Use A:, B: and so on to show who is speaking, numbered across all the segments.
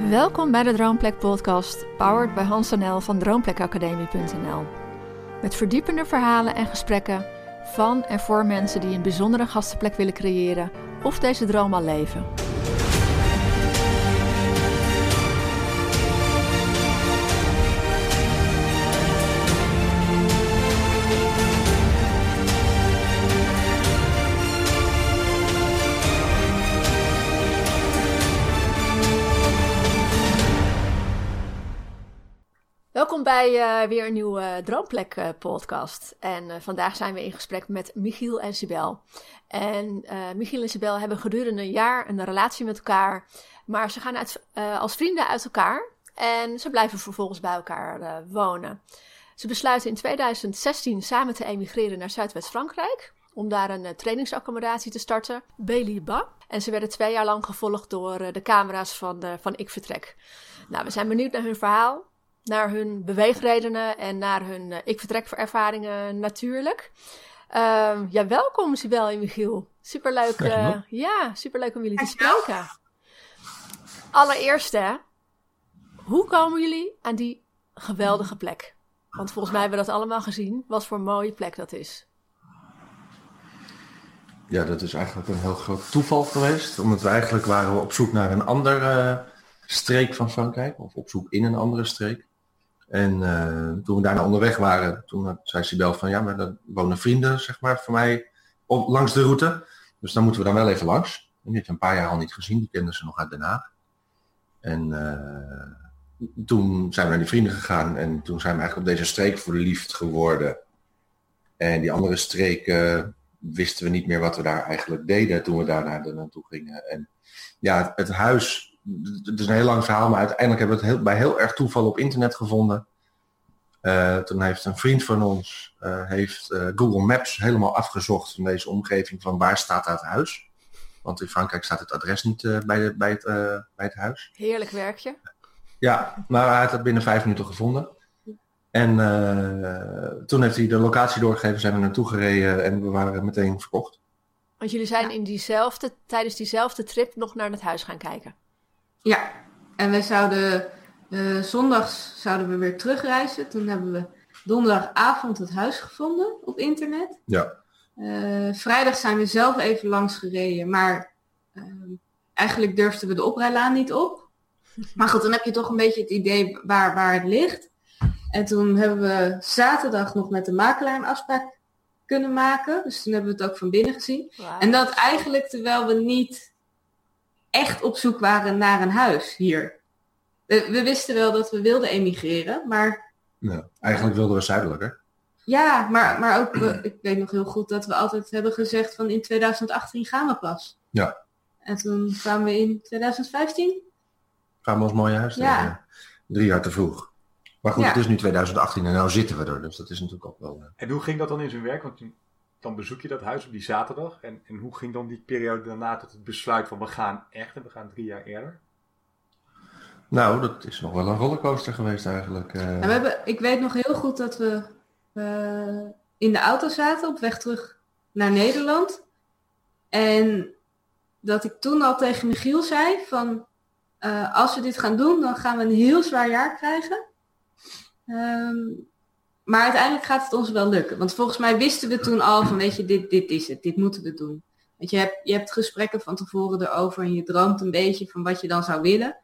A: Welkom bij de Droomplek podcast, powered by Hans NL van droomplekacademie.nl. Met verdiepende verhalen en gesprekken van en voor mensen die een bijzondere gastenplek willen creëren of deze droom al leven. Bij eh, weer een nieuwe Droomplek eh, podcast. En eh, vandaag zijn we in gesprek met Michiel en Sibel. En Michiel en Sibel hebben gedurende een jaar een relatie met elkaar. Maar ze gaan uit, als vrienden uit elkaar. En ze blijven vervolgens bij elkaar wonen. Ze besluiten in 2016 samen te emigreren naar Zuidwest-Frankrijk. Om daar een trainingsaccommodatie te starten, Béliba. En ze werden twee jaar lang gevolgd door de camera's van, van Ik Vertrek. Nou, we zijn benieuwd naar hun verhaal naar hun beweegredenen en naar hun uh, ik vertrek voor ervaringen natuurlijk. Uh, ja, welkom Sibel en Michiel. Superleuk, uh, ja, superleuk om jullie te spreken. Allereerst hè, hoe komen jullie aan die geweldige plek? Want volgens mij hebben we dat allemaal gezien, wat voor een mooie plek dat is.
B: Ja, dat is eigenlijk een heel groot toeval geweest. Omdat we eigenlijk waren we op zoek naar een andere streek van Frankrijk. Of op zoek in een andere streek. En uh, toen we daarna onderweg waren, toen zei Sibel van ja, maar dan wonen vrienden, zeg maar, van mij op, langs de route. Dus dan moeten we dan wel even langs. En die heb je een paar jaar al niet gezien, die kenden ze nog uit Den Haag. En uh, toen zijn we naar die vrienden gegaan en toen zijn we eigenlijk op deze streek verliefd geworden. En die andere streken wisten we niet meer wat we daar eigenlijk deden toen we daar naar naartoe gingen. En ja, het huis het is een heel lang verhaal, maar uiteindelijk hebben we het heel, bij heel erg toeval op internet gevonden. Uh, toen heeft een vriend van ons uh, heeft, uh, Google Maps helemaal afgezocht in deze omgeving van waar staat dat huis. Want in Frankrijk staat het adres niet bij, de, bij, het, bij het huis.
A: Heerlijk werkje.
B: Ja, maar hij had het binnen vijf minuten gevonden. En toen heeft hij de locatie doorgegeven, zijn we naartoe gereden en we waren meteen verkocht.
A: Want jullie zijn in diezelfde, tijdens diezelfde trip nog naar het huis gaan kijken?
C: Ja, en we zouden uh, zondags zouden we weer terugreizen. Toen hebben we donderdagavond het huis gevonden op internet.
B: Ja.
C: Uh, vrijdag zijn we zelf even langs gereden, maar uh, eigenlijk durfden we de oprijlaan niet op. Maar goed, dan heb je toch een beetje het idee waar, waar het ligt. En toen hebben we zaterdag nog met de makelaar een afspraak kunnen maken. Dus toen hebben we het ook van binnen gezien. En dat eigenlijk terwijl we niet echt op zoek waren naar een huis hier. We, we wisten wel dat we wilden emigreren, maar...
B: Ja, eigenlijk wilden we zuidelijker.
C: Ja, maar, maar ook, ik weet nog heel goed dat we altijd hebben gezegd van in 2018 gaan we pas.
B: Ja.
C: En toen kwamen we in 2015.
B: Gaan we ons mooie huis ja. Drie jaar te vroeg. Maar goed, het is nu 2018 en nu zitten we er, dus dat is natuurlijk ook wel... Uh...
D: En hoe ging dat dan in zijn werk? Want dan bezoek je dat huis op die zaterdag. En, en hoe ging dan die periode daarna tot het besluit van we gaan echt en we gaan drie jaar eerder?
B: Nou, dat is nog wel een rollercoaster geweest eigenlijk. Uh...
C: we hebben, ik weet nog heel goed dat we uh, in de auto zaten op weg terug naar Nederland. En dat ik toen al tegen Michiel zei van uh, als we dit gaan doen, dan gaan we een heel zwaar jaar krijgen. Um, maar uiteindelijk gaat het ons wel lukken. Want volgens mij wisten we toen al van, weet je, dit, dit is het, dit moeten we doen. Want je hebt, je hebt gesprekken van tevoren erover en je droomt een beetje van wat je dan zou willen.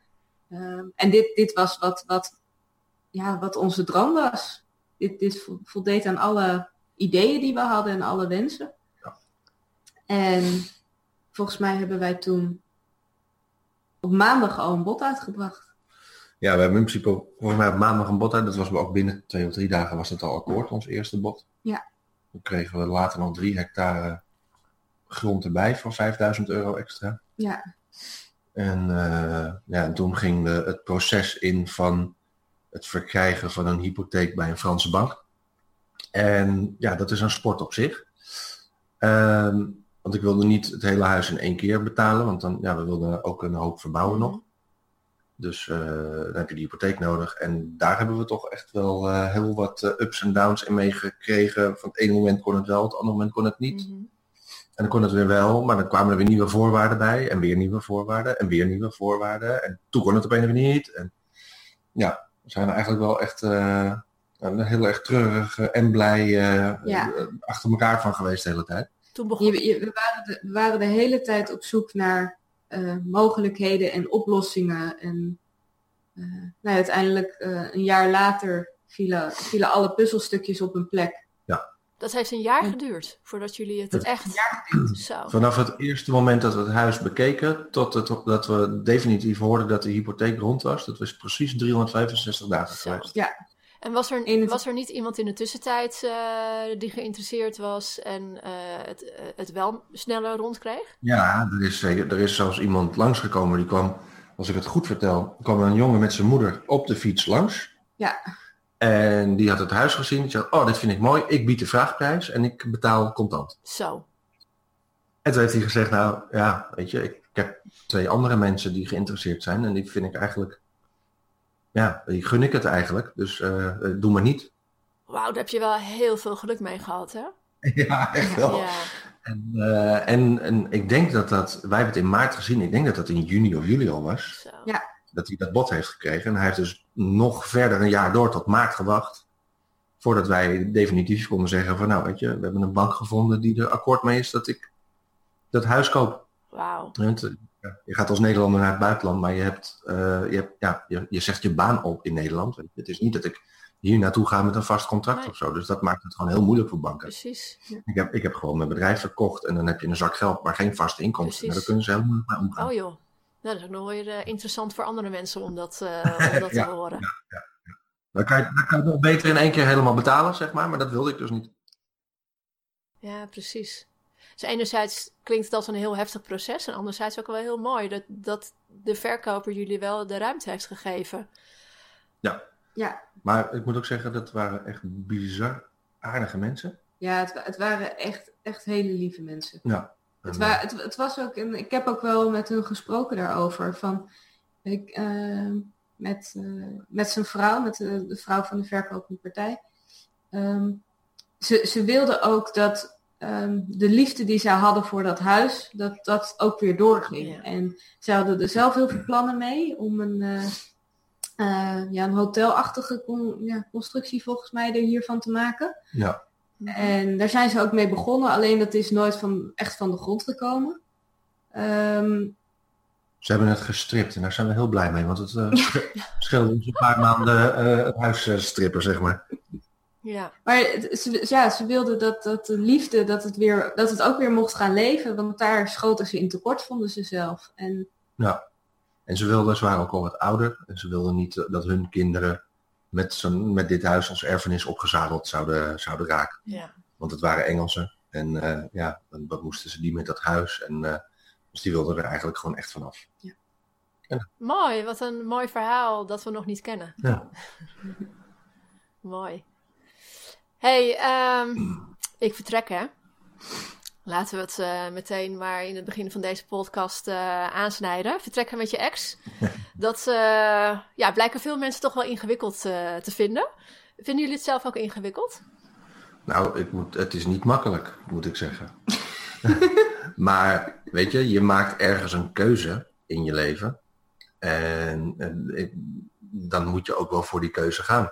C: Um, en dit, dit was wat, wat, ja, wat onze droom was. Dit, dit voldeed aan alle ideeën die we hadden en alle wensen. Ja. En volgens mij hebben wij toen op maandag al een bod uitgebracht.
B: Ja, we hebben in principe volgens mij op maandag een bod uit. Dat was ook binnen twee of drie dagen was het al akkoord, ons eerste bod.
C: Ja.
B: Dan kregen we later nog drie hectare grond erbij voor 5000 euro extra.
C: Ja.
B: En, uh, ja, en toen ging de, het proces in van het verkrijgen van een hypotheek bij een Franse bank. En ja, dat is een sport op zich. Uh, want ik wilde niet het hele huis in één keer betalen, want dan, ja, we wilden ook een hoop verbouwen nog. Dus uh, dan heb je die hypotheek nodig. En daar hebben we toch echt wel uh, heel wat uh, ups en downs in meegekregen. Van het ene moment kon het wel, het andere moment kon het niet. Mm dan kon het weer wel, maar dan kwamen er weer nieuwe voorwaarden bij. En weer nieuwe voorwaarden. En weer nieuwe voorwaarden. En toen kon het op een of andere manier niet. En ja, we zijn er eigenlijk wel echt uh, heel erg treurig en blij uh,
C: Ja.
B: achter elkaar van geweest de hele tijd.
A: Toen begon...
C: Je, je- we, waren de, we waren de hele tijd op zoek naar eh, mogelijkheden en oplossingen. En eh, nou, uiteindelijk eh, een jaar later vielen, vielen alle puzzelstukjes op hun plek.
A: Dat heeft een jaar geduurd voordat jullie het echt... Zo.
B: Vanaf het eerste moment dat we het huis bekeken, tot het, dat we definitief hoorden dat de hypotheek rond was, dat was precies 365 dagen
A: Zo.
B: geweest.
A: En was er,
C: 21
A: was er niet iemand in de tussentijd eh, die geïnteresseerd was en eh, het, eh, het wel sneller rondkreeg?
B: Ja, er is, er is zelfs iemand langsgekomen die kwam, als ik het goed vertel, kwam een jongen met zijn moeder op de fiets langs.
C: Ja.
B: En die had het huis gezien. Die zei, oh, dit vind ik mooi. Ik bied de vraagprijs en ik betaal contant.
A: Zo.
B: En toen heeft hij gezegd, nou ja, weet je, ik, ik heb twee andere mensen die geïnteresseerd zijn. En die vind ik eigenlijk, ja, die gun ik het eigenlijk. Dus eh, eh, doe maar niet.
A: Wauw, daar heb je wel heel veel geluk mee gehad, hè?
B: Ja, echt wel.
A: Ja.
B: En, eh, en, en ik denk dat dat, wij hebben het in maart gezien. Ik denk dat dat in juni of juli al was.
A: Zo.
C: Ja.
B: dat hij dat bod heeft gekregen. En hij heeft dus nog verder een jaar door tot maart gewacht. Voordat wij definitief konden zeggen van nou weet je, we hebben een bank gevonden die er akkoord mee is dat ik dat huis koop.
A: Wauw.
B: Ja, Je gaat als Nederlander naar het buitenland, maar je, hebt, eh, je, hebt, ja, je, je zegt je baan op in Nederland. Het is niet dat ik hier naartoe ga met een vast contract
A: Nee.
B: of zo. Dus dat maakt het gewoon heel moeilijk voor banken.
A: Precies.
B: Ik heb, ik heb gewoon mijn bedrijf verkocht en dan heb je een zak geld, maar geen vaste inkomsten. En daar kunnen ze heel moeilijk mee omgaan.
A: Oh joh. Nou, dat is ook nog weer eh, interessant voor andere mensen om dat, eh, om dat
B: Ja,
A: te horen.
B: Dan kan, je, dan kan je het beter in één keer helemaal betalen, zeg maar. Maar dat wilde ik dus niet.
A: Ja, precies. Dus enerzijds klinkt het als een heel heftig proces en anderzijds ook wel heel mooi dat, dat de verkoper jullie wel de ruimte heeft gegeven.
C: Ja,
B: Maar ik moet ook zeggen, dat waren echt bizar aardige mensen.
C: ja het, het waren echt, echt hele lieve mensen.
B: Ja.
C: Het,
B: En,
C: wa- het, het was ook, een, ik heb ook wel met hun gesproken daarover. Van, ik, eh, met, eh, met zijn vrouw, met de, de vrouw van de verkopende partij. Ehm, ze, ze wilden ook dat ehm, de liefde die zij hadden voor dat huis, dat dat ook weer doorging.
A: Ja.
C: En ze hadden er zelf heel veel plannen mee om een, eh, eh, ja, een hotelachtige con- ja, constructie volgens mij er hiervan te maken.
B: ja.
C: En daar zijn ze ook mee begonnen, alleen dat is nooit van, echt van de grond gekomen. Ehm,
B: Ze hebben het gestript en daar zijn we heel blij mee. Want het eh, scheelde ons een paar maanden eh, het huis strippen, zeg maar.
A: Ja,
C: maar ze, ja, ze wilden dat, dat de liefde, dat het, weer, dat het ook weer mocht gaan leven, want daar schoten ze in tekort, vonden ze zelf. En
B: En ze wilden, ze waren ook al wat ouder. En ze wilden niet dat hun kinderen met, zo'n- met dit huis als erfenis opgezadeld zouden, zouden raken.
A: ja.
B: Want het waren Engelsen. En eh, ja, dan- wat moesten ze die met dat huis? En, eh, dus die wilden er eigenlijk gewoon echt vanaf.
A: Mooi, wat een mooi verhaal dat we nog niet kennen.
B: Ja.
A: Mooi. Hey, ehm, ik vertrek hè. Laten we het eh, meteen maar in het begin van deze podcast eh, aansnijden. Vertrekken met je ex. Dat eh, ja, blijken veel mensen toch wel ingewikkeld te vinden. Vinden jullie het zelf ook ingewikkeld?
B: Nou, ik moet, het is niet makkelijk, moet ik zeggen. maar weet je, je maakt ergens een keuze in je leven. En, en ik- dan moet je ook wel voor die keuze gaan.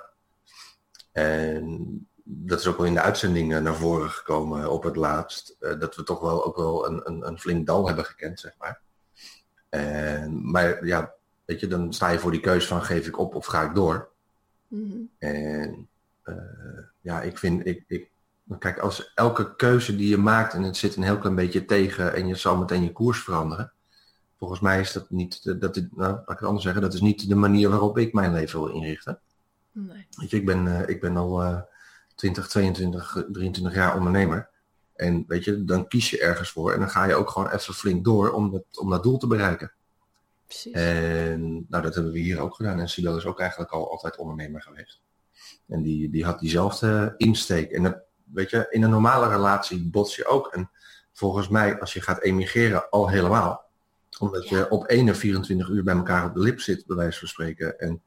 B: En dat is ook wel in de uitzending eh, naar voren gekomen op het laatst. eh, dat we toch wel ook wel een, een, een flink dal hebben gekend, zeg maar. En, maar ja, weet je, dan sta je voor die keuze van geef ik op of ga ik door.
A: Mhm.
B: En eh, ja, ik vind, ik, ik, kijk, als elke keuze die je maakt en het zit een heel klein beetje tegen en je zal meteen je koers veranderen. Volgens mij is dat niet, dat, nou, laat ik het anders zeggen, dat is niet de manier waarop ik mijn leven wil inrichten.
A: Nee.
B: Weet je, ik ben, eh, ik ben al eh 20, 22, 23 jaar ondernemer. En weet je, dan kies je ergens voor en dan ga je ook gewoon even flink door om dat, om dat doel te bereiken.
A: Precies.
B: En nou, dat hebben we hier ook gedaan. En Sibel is ook eigenlijk al altijd ondernemer geweest. En die, die had diezelfde insteek. En dat, weet je, in een normale relatie bots je ook. En volgens mij, als je gaat emigreren, al helemaal. Omdat
A: Ja.
B: je op 1 en 24 uur bij elkaar op de lip zit, bij wijze van spreken. En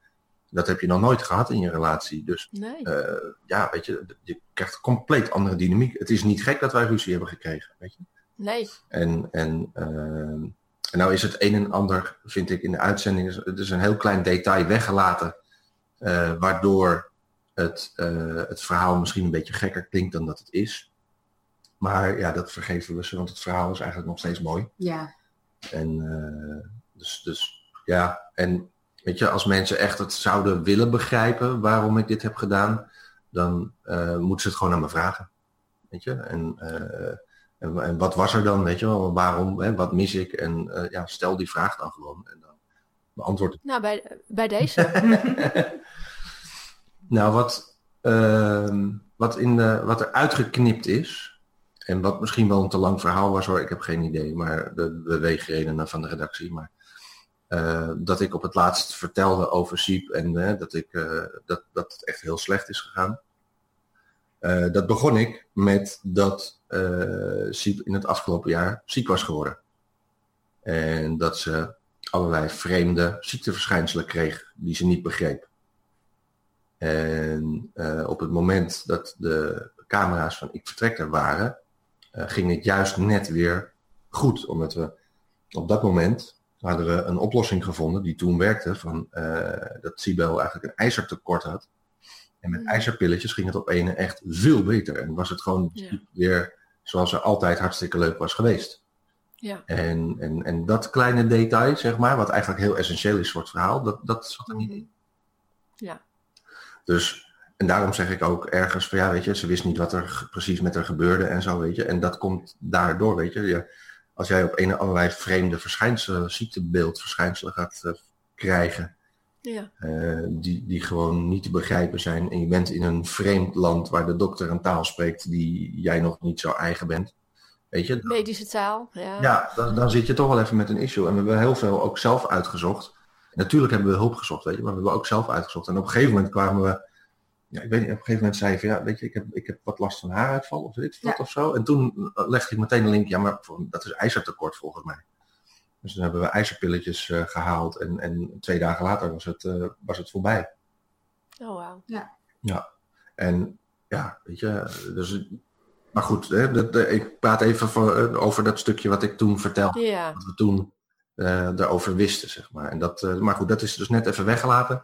B: dat heb je nog nooit gehad in je relatie. Dus
A: nee.
B: eh, ja, weet je, je krijgt een compleet andere dynamiek. Het is niet gek dat wij ruzie hebben gekregen, weet je.
A: Nee.
B: En, en, uh, en nou is het een en ander, vind ik, in de uitzending, het is een heel klein detail weggelaten, uh, waardoor het, uh, het verhaal misschien een beetje gekker klinkt dan dat het is. Maar ja, dat vergeven we ze, want het verhaal is eigenlijk nog steeds mooi.
C: Ja.
B: En uh, dus, dus ja, en weet je, als mensen echt het zouden willen begrijpen waarom ik dit heb gedaan, dan uh, moeten ze het gewoon aan me vragen. Weet je, en, uh, en, en, wat was er dan, weet je wel, waarom, hè, wat mis ik? En uh, ja, stel die vraag dan gewoon en dan beantwoord ik.
A: Nou, bij, bij deze.
B: nou, wat, uh, wat, in de, wat er uitgeknipt is, en wat misschien wel een te lang verhaal was hoor, ik heb geen idee, maar de beweegredenen van de redactie, maar uh, dat ik op het laatst vertelde over Siep en uh, dat, ik, uh, dat, dat het echt heel slecht is gegaan. dat begon ik met dat Siep in het afgelopen jaar ziek was geworden. En dat ze allerlei vreemde ziekteverschijnselen kreeg die ze niet begreep. En op het moment dat de camera's van Ik Vertrek er waren, ging het juist net weer goed. Omdat we op dat moment hadden we een oplossing gevonden die toen werkte van uh, dat Sibel eigenlijk een ijzertekort had. En met ijzerpilletjes ging het op ene echt veel beter. En was het gewoon ja. weer zoals er altijd hartstikke leuk was geweest.
A: Ja.
B: En, en, en dat kleine detail, zeg maar, wat eigenlijk heel essentieel is voor het verhaal, dat, dat zat er niet in.
A: Ja.
B: Dus, en daarom zeg ik ook ergens van ja, weet je, ze wist niet wat er precies met haar gebeurde en zo, weet je. En dat komt daardoor, weet je. Ja, als jij op een allerlei vreemde verschijnselen, ziektebeeldverschijnselen gaat uh, krijgen,
A: ja.
B: uh, die, die gewoon niet te begrijpen zijn. En je bent in een vreemd land waar de dokter een taal spreekt die jij nog niet zo eigen bent. Weet je?
A: Medische taal, ja.
B: Ja, dan, dan zit je toch wel even met een issue. En we hebben heel veel ook zelf uitgezocht. Natuurlijk hebben we hulp gezocht, weet je, maar we hebben ook zelf uitgezocht. En op een gegeven moment kwamen we ja, ik weet niet, op een gegeven moment zei je van ja, weet je, ik heb, ik heb wat last van haaruitval of dit ja. of zo. En toen legde ik meteen een link, ja, maar dat is ijzertekort volgens mij. Dus dan hebben we ijzerpilletjes uh, gehaald en, en twee dagen later was het, uh, was het voorbij.
A: Oh, wauw.
C: Ja.
B: Ja. En ja, weet je, dus, maar goed, hè, dat, de, ik praat even voor, uh, over dat stukje wat ik toen vertelde.
A: Ja.
B: Wat we toen daarover wisten, zeg maar. En dat, maar goed, dat is dus net even weggelaten.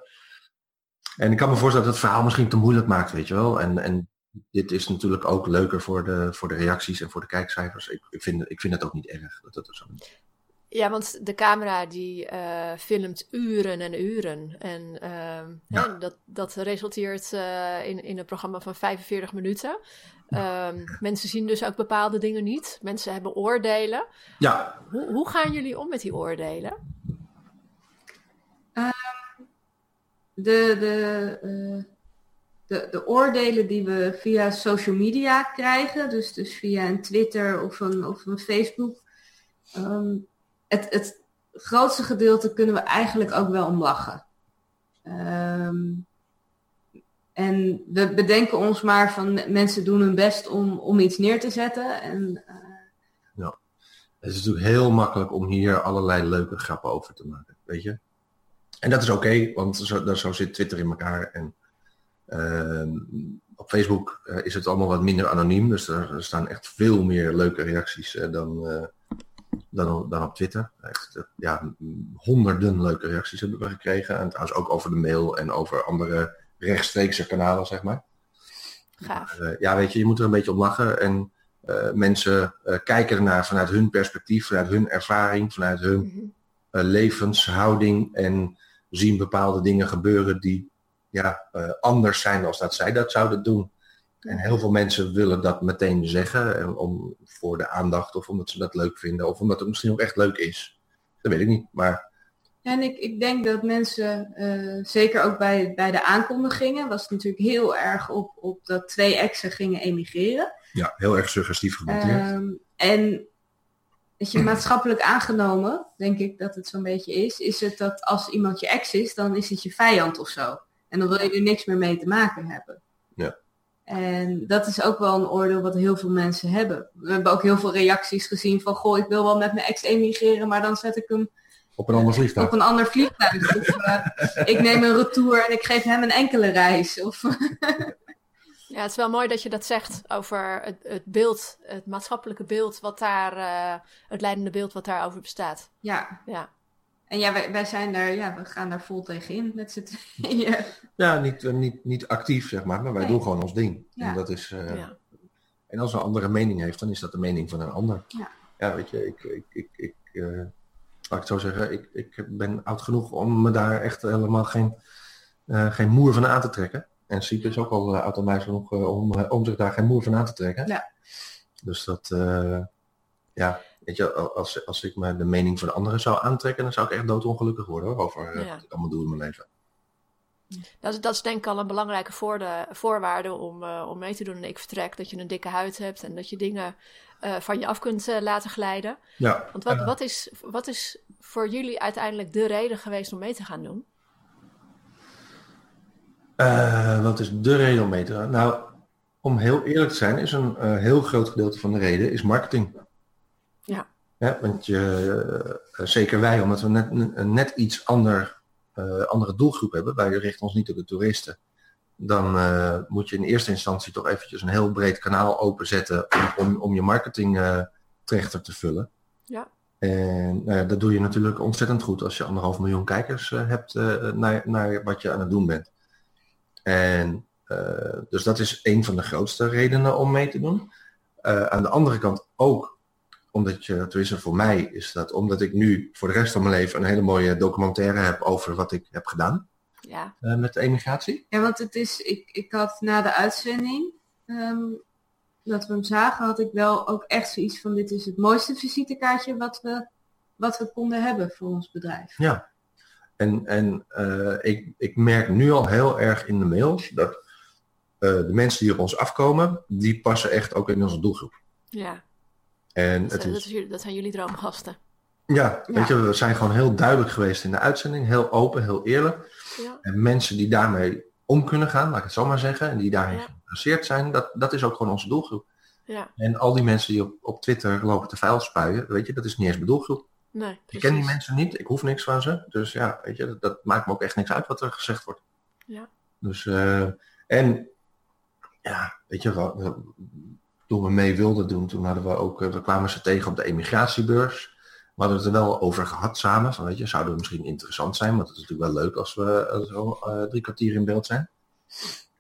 B: En ik kan me voorstellen dat het verhaal misschien te moeilijk maakt, weet je wel. En, en dit is natuurlijk ook leuker voor de, voor de reacties en voor de kijkcijfers. Ik, ik, vind, ik vind het ook niet erg dat dat zo is.
A: Ja, want de camera die uh, filmt uren en uren. En uh, ja. hè, dat, dat resulteert uh, in, in een programma van 45 minuten. Um, mensen zien dus ook bepaalde dingen niet. Mensen hebben oordelen.
B: Ja.
A: Hoe, hoe gaan jullie om met die oordelen?
C: De, de, uh, de, de oordelen die we via social media krijgen, dus, dus via een Twitter of een, of een Facebook, um, het, het grootste gedeelte kunnen we eigenlijk ook wel om lachen. Um, en we bedenken ons maar van mensen doen hun best om, om iets neer te zetten. En, uh...
B: ja. Het is natuurlijk heel makkelijk om hier allerlei leuke grappen over te maken, weet je. En dat is oké, okay, want zo, zo, zit Twitter in elkaar. En uh, op Facebook uh, is het allemaal wat minder anoniem. Dus er, er staan echt veel meer leuke reacties uh, dan, dan, dan op Twitter. Echt, ja, honderden leuke reacties hebben we gekregen. En trouwens ook over de mail en over andere rechtstreekse kanalen, zeg maar.
A: Gaaf.
B: ja, weet je, je moet er een beetje om lachen. En mensen kijken ernaar vanuit hun perspectief, vanuit hun ervaring, vanuit hun mm -hmm. levenshouding. En zien bepaalde dingen gebeuren die ja, uh, anders zijn dan dat zij dat zouden doen. En heel veel mensen willen dat meteen zeggen, om, voor de aandacht of omdat ze dat leuk vinden, of omdat het misschien ook echt leuk is. Dat weet ik niet, maar...
C: En ik, ik denk dat mensen, uh, zeker ook bij, bij de aankondigingen, was het natuurlijk heel erg op, op dat twee exen gingen emigreren.
B: Ja, heel erg suggestief gemonteerd.
C: Um, en weet je, maatschappelijk aangenomen, denk ik dat het zo'n beetje is, is het dat als iemand je ex is, dan is het je vijand of zo. En dan wil je er niks meer mee te maken hebben.
B: Ja.
C: En dat is ook wel een oordeel wat heel veel mensen hebben. We hebben ook heel veel reacties gezien van, goh, ik wil wel met mijn ex emigreren, maar dan zet ik hem
B: op een ander vliegtuig.
C: Op een ander vliegtuig. of uh, ik neem een retour en ik geef hem een enkele reis. Of
A: Ja, het is wel mooi dat je dat zegt over het, het beeld, het maatschappelijke beeld, wat daar, uh, het leidende beeld wat daarover bestaat.
C: Ja.
A: Ja.
C: En ja, wij, wij zijn daar, ja, we gaan daar vol tegenin met z'n tweeën.
B: Ja, niet, uh, niet, niet actief, zeg maar, maar wij
C: Nee.
B: doen gewoon ons ding.
C: Ja.
B: En, dat is, uh,
A: Ja.
B: en als een andere mening heeft, dan is dat de mening van een ander.
C: Ja.
B: Ja, weet je, ik, ik, ik, ik uh, laat ik het zo zeggen, ik, ik ben oud genoeg om me daar echt helemaal geen, uh, geen moer van aan te trekken. En Siep is ook al uh, oud en genoeg uh, om, om zich daar geen moer van aan te trekken.
C: Ja.
B: Dus dat, ja, weet je, als, als ik me de mening van anderen zou aantrekken, dan zou ik echt doodongelukkig worden hoor, over
A: Ja.
B: wat ik allemaal doe in mijn leven.
A: Dat is, dat is denk ik al een belangrijke voorde, voorwaarde om, uh, om mee te doen in Ik Vertrek. Dat je een dikke huid hebt en dat je dingen uh, van je af kunt uh, laten glijden.
B: Ja.
A: Want wat, wat, is, wat is voor jullie uiteindelijk de reden geweest om mee te gaan doen?
B: Uh, wat is de reden om mee te gaan? Nou, om heel eerlijk te zijn, is een uh, heel groot gedeelte van de reden is marketing.
A: Ja.
B: ja want je, uh, zeker wij, omdat we net, een net iets ander, andere doelgroep hebben, wij richten ons niet op de toeristen, dan moet je in eerste instantie toch eventjes een heel breed kanaal openzetten om, om, om je marketing trechter te vullen.
A: Ja.
B: En nou ja, dat doe je natuurlijk ontzettend goed als je anderhalf miljoen kijkers hebt naar, naar wat je aan het doen bent. En uh, dus dat is een van de grootste redenen om mee te doen. Uh, aan de andere kant ook, omdat je, tenminste voor mij is dat omdat ik nu voor de rest van mijn leven een hele mooie documentaire heb over wat ik heb gedaan
A: ja.
B: uh, met de emigratie.
C: Ja, want het is, ik, ik had na de uitzending, um, dat we hem zagen, had ik wel ook echt zoiets van dit is het mooiste visitekaartje wat we, wat we konden hebben voor ons bedrijf.
B: Ja, en, en uh, ik, ik merk nu al heel erg in de mails dat uh, de mensen die op ons afkomen, die passen echt ook in onze doelgroep.
A: Ja.
B: En
A: dat,
B: het is,
A: dat, is, dat zijn jullie droomgasten.
B: Ja, ja, weet je, we zijn gewoon heel duidelijk geweest in de uitzending, heel open, heel eerlijk.
A: Ja.
B: En mensen die daarmee om kunnen gaan, laat ik het zo maar zeggen, en die daarin
A: Ja.
B: geïnteresseerd zijn, dat, dat is ook gewoon onze doelgroep.
A: Ja,
B: En al die mensen die op, op Twitter lopen te vuil spuien, weet je, dat is niet eens mijn doelgroep.
A: Nee.
B: Ik ken die mensen niet, ik hoef niks van ze. Dus ja, weet je, dat, dat maakt me ook echt niks uit wat er gezegd wordt.
A: Ja.
B: Dus, eh, en ja, weet je, wel, eh, toen we mee wilden doen, toen hadden we ook, eh, we kwamen ze tegen op de emigratiebeurs. We hadden het er wel over gehad samen, van weet je, zouden we misschien interessant zijn, want het is natuurlijk wel leuk als we zo eh, drie kwartier in beeld zijn.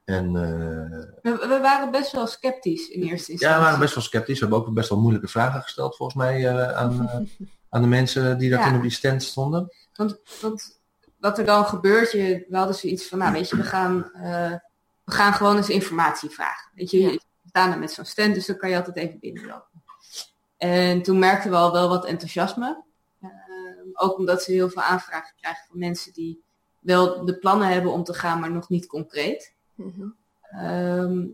B: En eh,
C: We, we waren best wel sceptisch in eerste instantie.
B: ja, we waren best wel sceptisch. We hebben ook best wel moeilijke vragen gesteld, volgens mij, eh, aan, eh, aan de mensen die daar
C: Ja.
B: toen op die stand stonden.
C: Want, want wat er dan gebeurt, je, we hadden zoiets van, nou weet je, we gaan, eh, we gaan gewoon eens informatie vragen. Weet je,
A: Ja.
C: we staan er met zo'n stand, dus dan kan je altijd even binnenlopen. En toen merkten we al wel wat enthousiasme. Eh, ook omdat ze heel veel aanvragen krijgen van mensen die wel de plannen hebben om te gaan, maar nog niet concreet.
A: Mhm.
C: Ehm,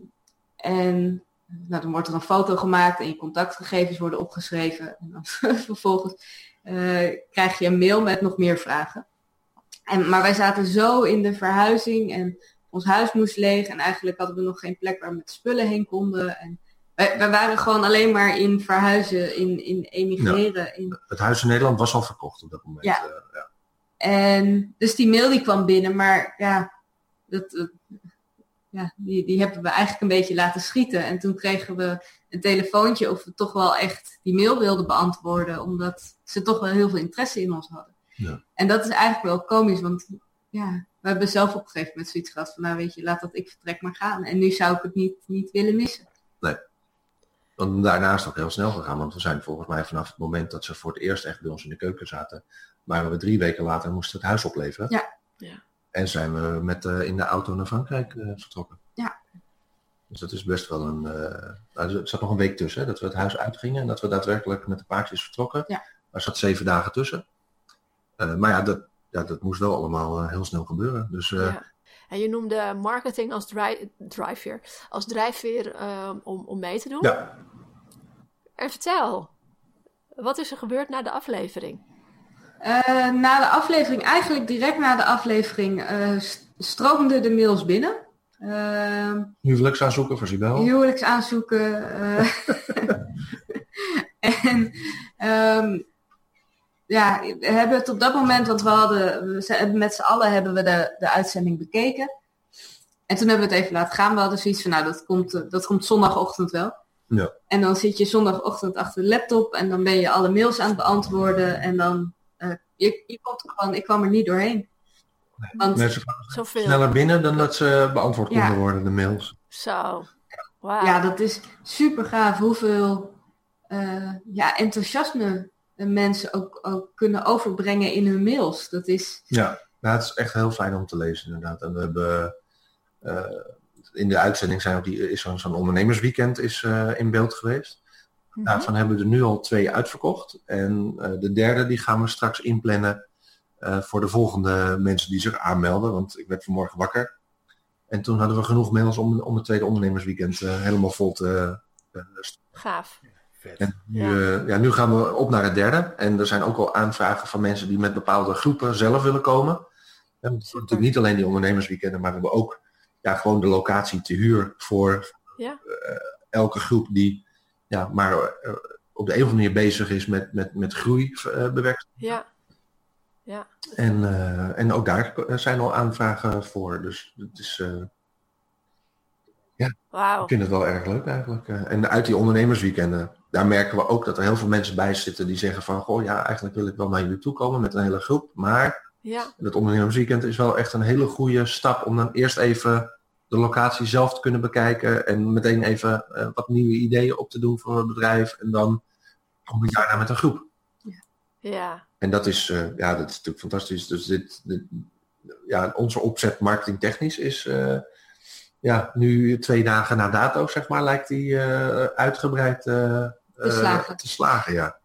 C: en nou, dan wordt er een foto gemaakt en je contactgegevens worden opgeschreven. En dan vervolgens eh, krijg je een mail met nog meer vragen. En, maar wij zaten zo in de verhuizing en ons huis moest leeg. En eigenlijk hadden we nog geen plek waar we met spullen heen konden. En wij, wij waren gewoon alleen maar in verhuizen, in, in emigreren. In,
B: Het huis in Nederland was al verkocht op dat moment.
C: Ja.
B: eh, ja.
C: En dus die mail die kwam binnen, maar ja, dat, dat- ja die, die hebben we eigenlijk een beetje laten schieten. En toen kregen we een telefoontje of we toch wel echt die mail wilden beantwoorden, omdat ze toch wel heel veel interesse in ons hadden.
B: Ja.
C: En dat is eigenlijk wel komisch, want ja, we hebben zelf op een gegeven moment zoiets gehad van, nou weet je, laat dat ik vertrek maar gaan. En nu zou ik het niet, niet willen missen.
B: Want daarna is het ook heel snel gegaan, want we zijn volgens mij vanaf het moment dat ze voor het eerst echt bij ons in de keuken zaten, waren we drie weken later moesten het huis opleveren.
C: Ja.
A: Ja.
B: En zijn we met, eh, in de auto naar Frankrijk eh, vertrokken.
C: Ja.
B: Dus dat is best wel een. nou, er zat nog een week tussen, hè, dat we het huis uitgingen en dat we daadwerkelijk met de paardjes vertrokken.
C: Ja.
B: Er zat zeven dagen tussen. Maar ja dat, ja, dat moest wel allemaal heel snel gebeuren. Dus
A: Ja. En je noemde marketing als dri drijfveer, als drijfveer ehm, om, om mee te doen.
B: ja,
A: En vertel, wat is er gebeurd na de aflevering?
C: Eh, na de aflevering, eigenlijk direct na de aflevering, eh, st- stroomden de mails binnen. Ehm,
B: huwelijksaanzoeken voor Sibel.
C: huwelijksaanzoeken. eh en ehm, ja, we hebben het op dat moment, want we hadden, we met z'n allen hebben we de, de uitzending bekeken. En toen hebben we het even laten gaan. We hadden zoiets van, nou, dat komt, dat komt zondagochtend wel.
B: Ja.
C: En dan zit je zondagochtend achter de laptop en dan ben je alle mails aan het beantwoorden. En dan, je, je komt gewoon, ik kwam er niet doorheen. Want
B: Mensen gaan
A: Zoveel.
B: sneller binnen dan dat ze beantwoord
C: Ja.
B: konden worden, de mails.
A: Zo. Wauw.
C: ja, dat is super gaaf hoeveel eh, ja, enthousiasme de mensen ook, ook kunnen overbrengen in hun mails. Dat is,
B: Ja, nou, het is echt heel fijn om te lezen inderdaad. En we hebben eh, in de uitzending zijn ook die, is zo'n zo'n ondernemersweekend is, eh, in beeld geweest.
A: Mhm.
B: Daarvan hebben we er nu al twee uitverkocht. En eh, de derde die gaan we straks inplannen eh, voor de volgende mensen die zich aanmelden. Want ik werd vanmorgen wakker. En toen hadden we genoeg mails om, om het tweede ondernemersweekend eh, helemaal vol te
A: Gaaf.
D: Vet.
B: En nu,
A: Ja.
B: eh, ja, nu gaan we op naar het derde. En er zijn ook al aanvragen van mensen die met bepaalde groepen zelf willen komen. En we hebben natuurlijk niet alleen die ondernemersweekenden, maar we hebben ook ja, gewoon de locatie te huur voor
A: Ja.
B: elke groep die ja, maar eh, op de een of andere manier bezig is met, met, met groei eh.
A: Ja. Ja.
B: En, eh, en ook daar zijn al aanvragen voor. Dus het is, eh,
A: Wauw.
B: ik vind het wel erg leuk eigenlijk. En uit die ondernemersweekenden, daar merken we ook dat er heel veel mensen bij zitten die zeggen van, goh ja, eigenlijk wil ik wel naar jullie toe komen met een hele groep. Maar
A: Ja.
B: het ondernemersweekend is wel echt een hele goede stap om dan eerst even de locatie zelf te kunnen bekijken en meteen even eh, wat nieuwe ideeën op te doen voor het bedrijf. En dan kom je daarna met een groep.
A: Ja.
B: En dat is, eh, ja, dat is natuurlijk fantastisch. Dus dit, dit ja, onze opzet marketingtechnisch is eh, ja, nu twee dagen na dato, zeg maar, lijkt die uitgebreid
C: Te slagen.
B: te slagen. Ja.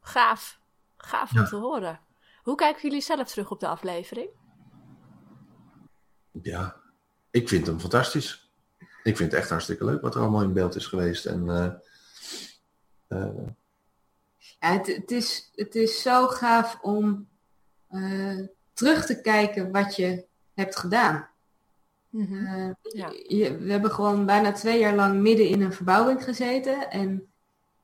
A: Gaaf. Gaaf om
B: Ja.
A: te horen. Hoe kijken jullie zelf terug op de aflevering?
B: ja, ik vind hem fantastisch. Ik vind het echt hartstikke leuk wat er allemaal in beeld is geweest. En eh, eh,
C: ja, het, het, is, het is zo gaaf om eh, terug te kijken wat je hebt gedaan.
A: Mhm. Ja.
C: je- we hebben gewoon bijna twee jaar lang midden in een verbouwing gezeten. En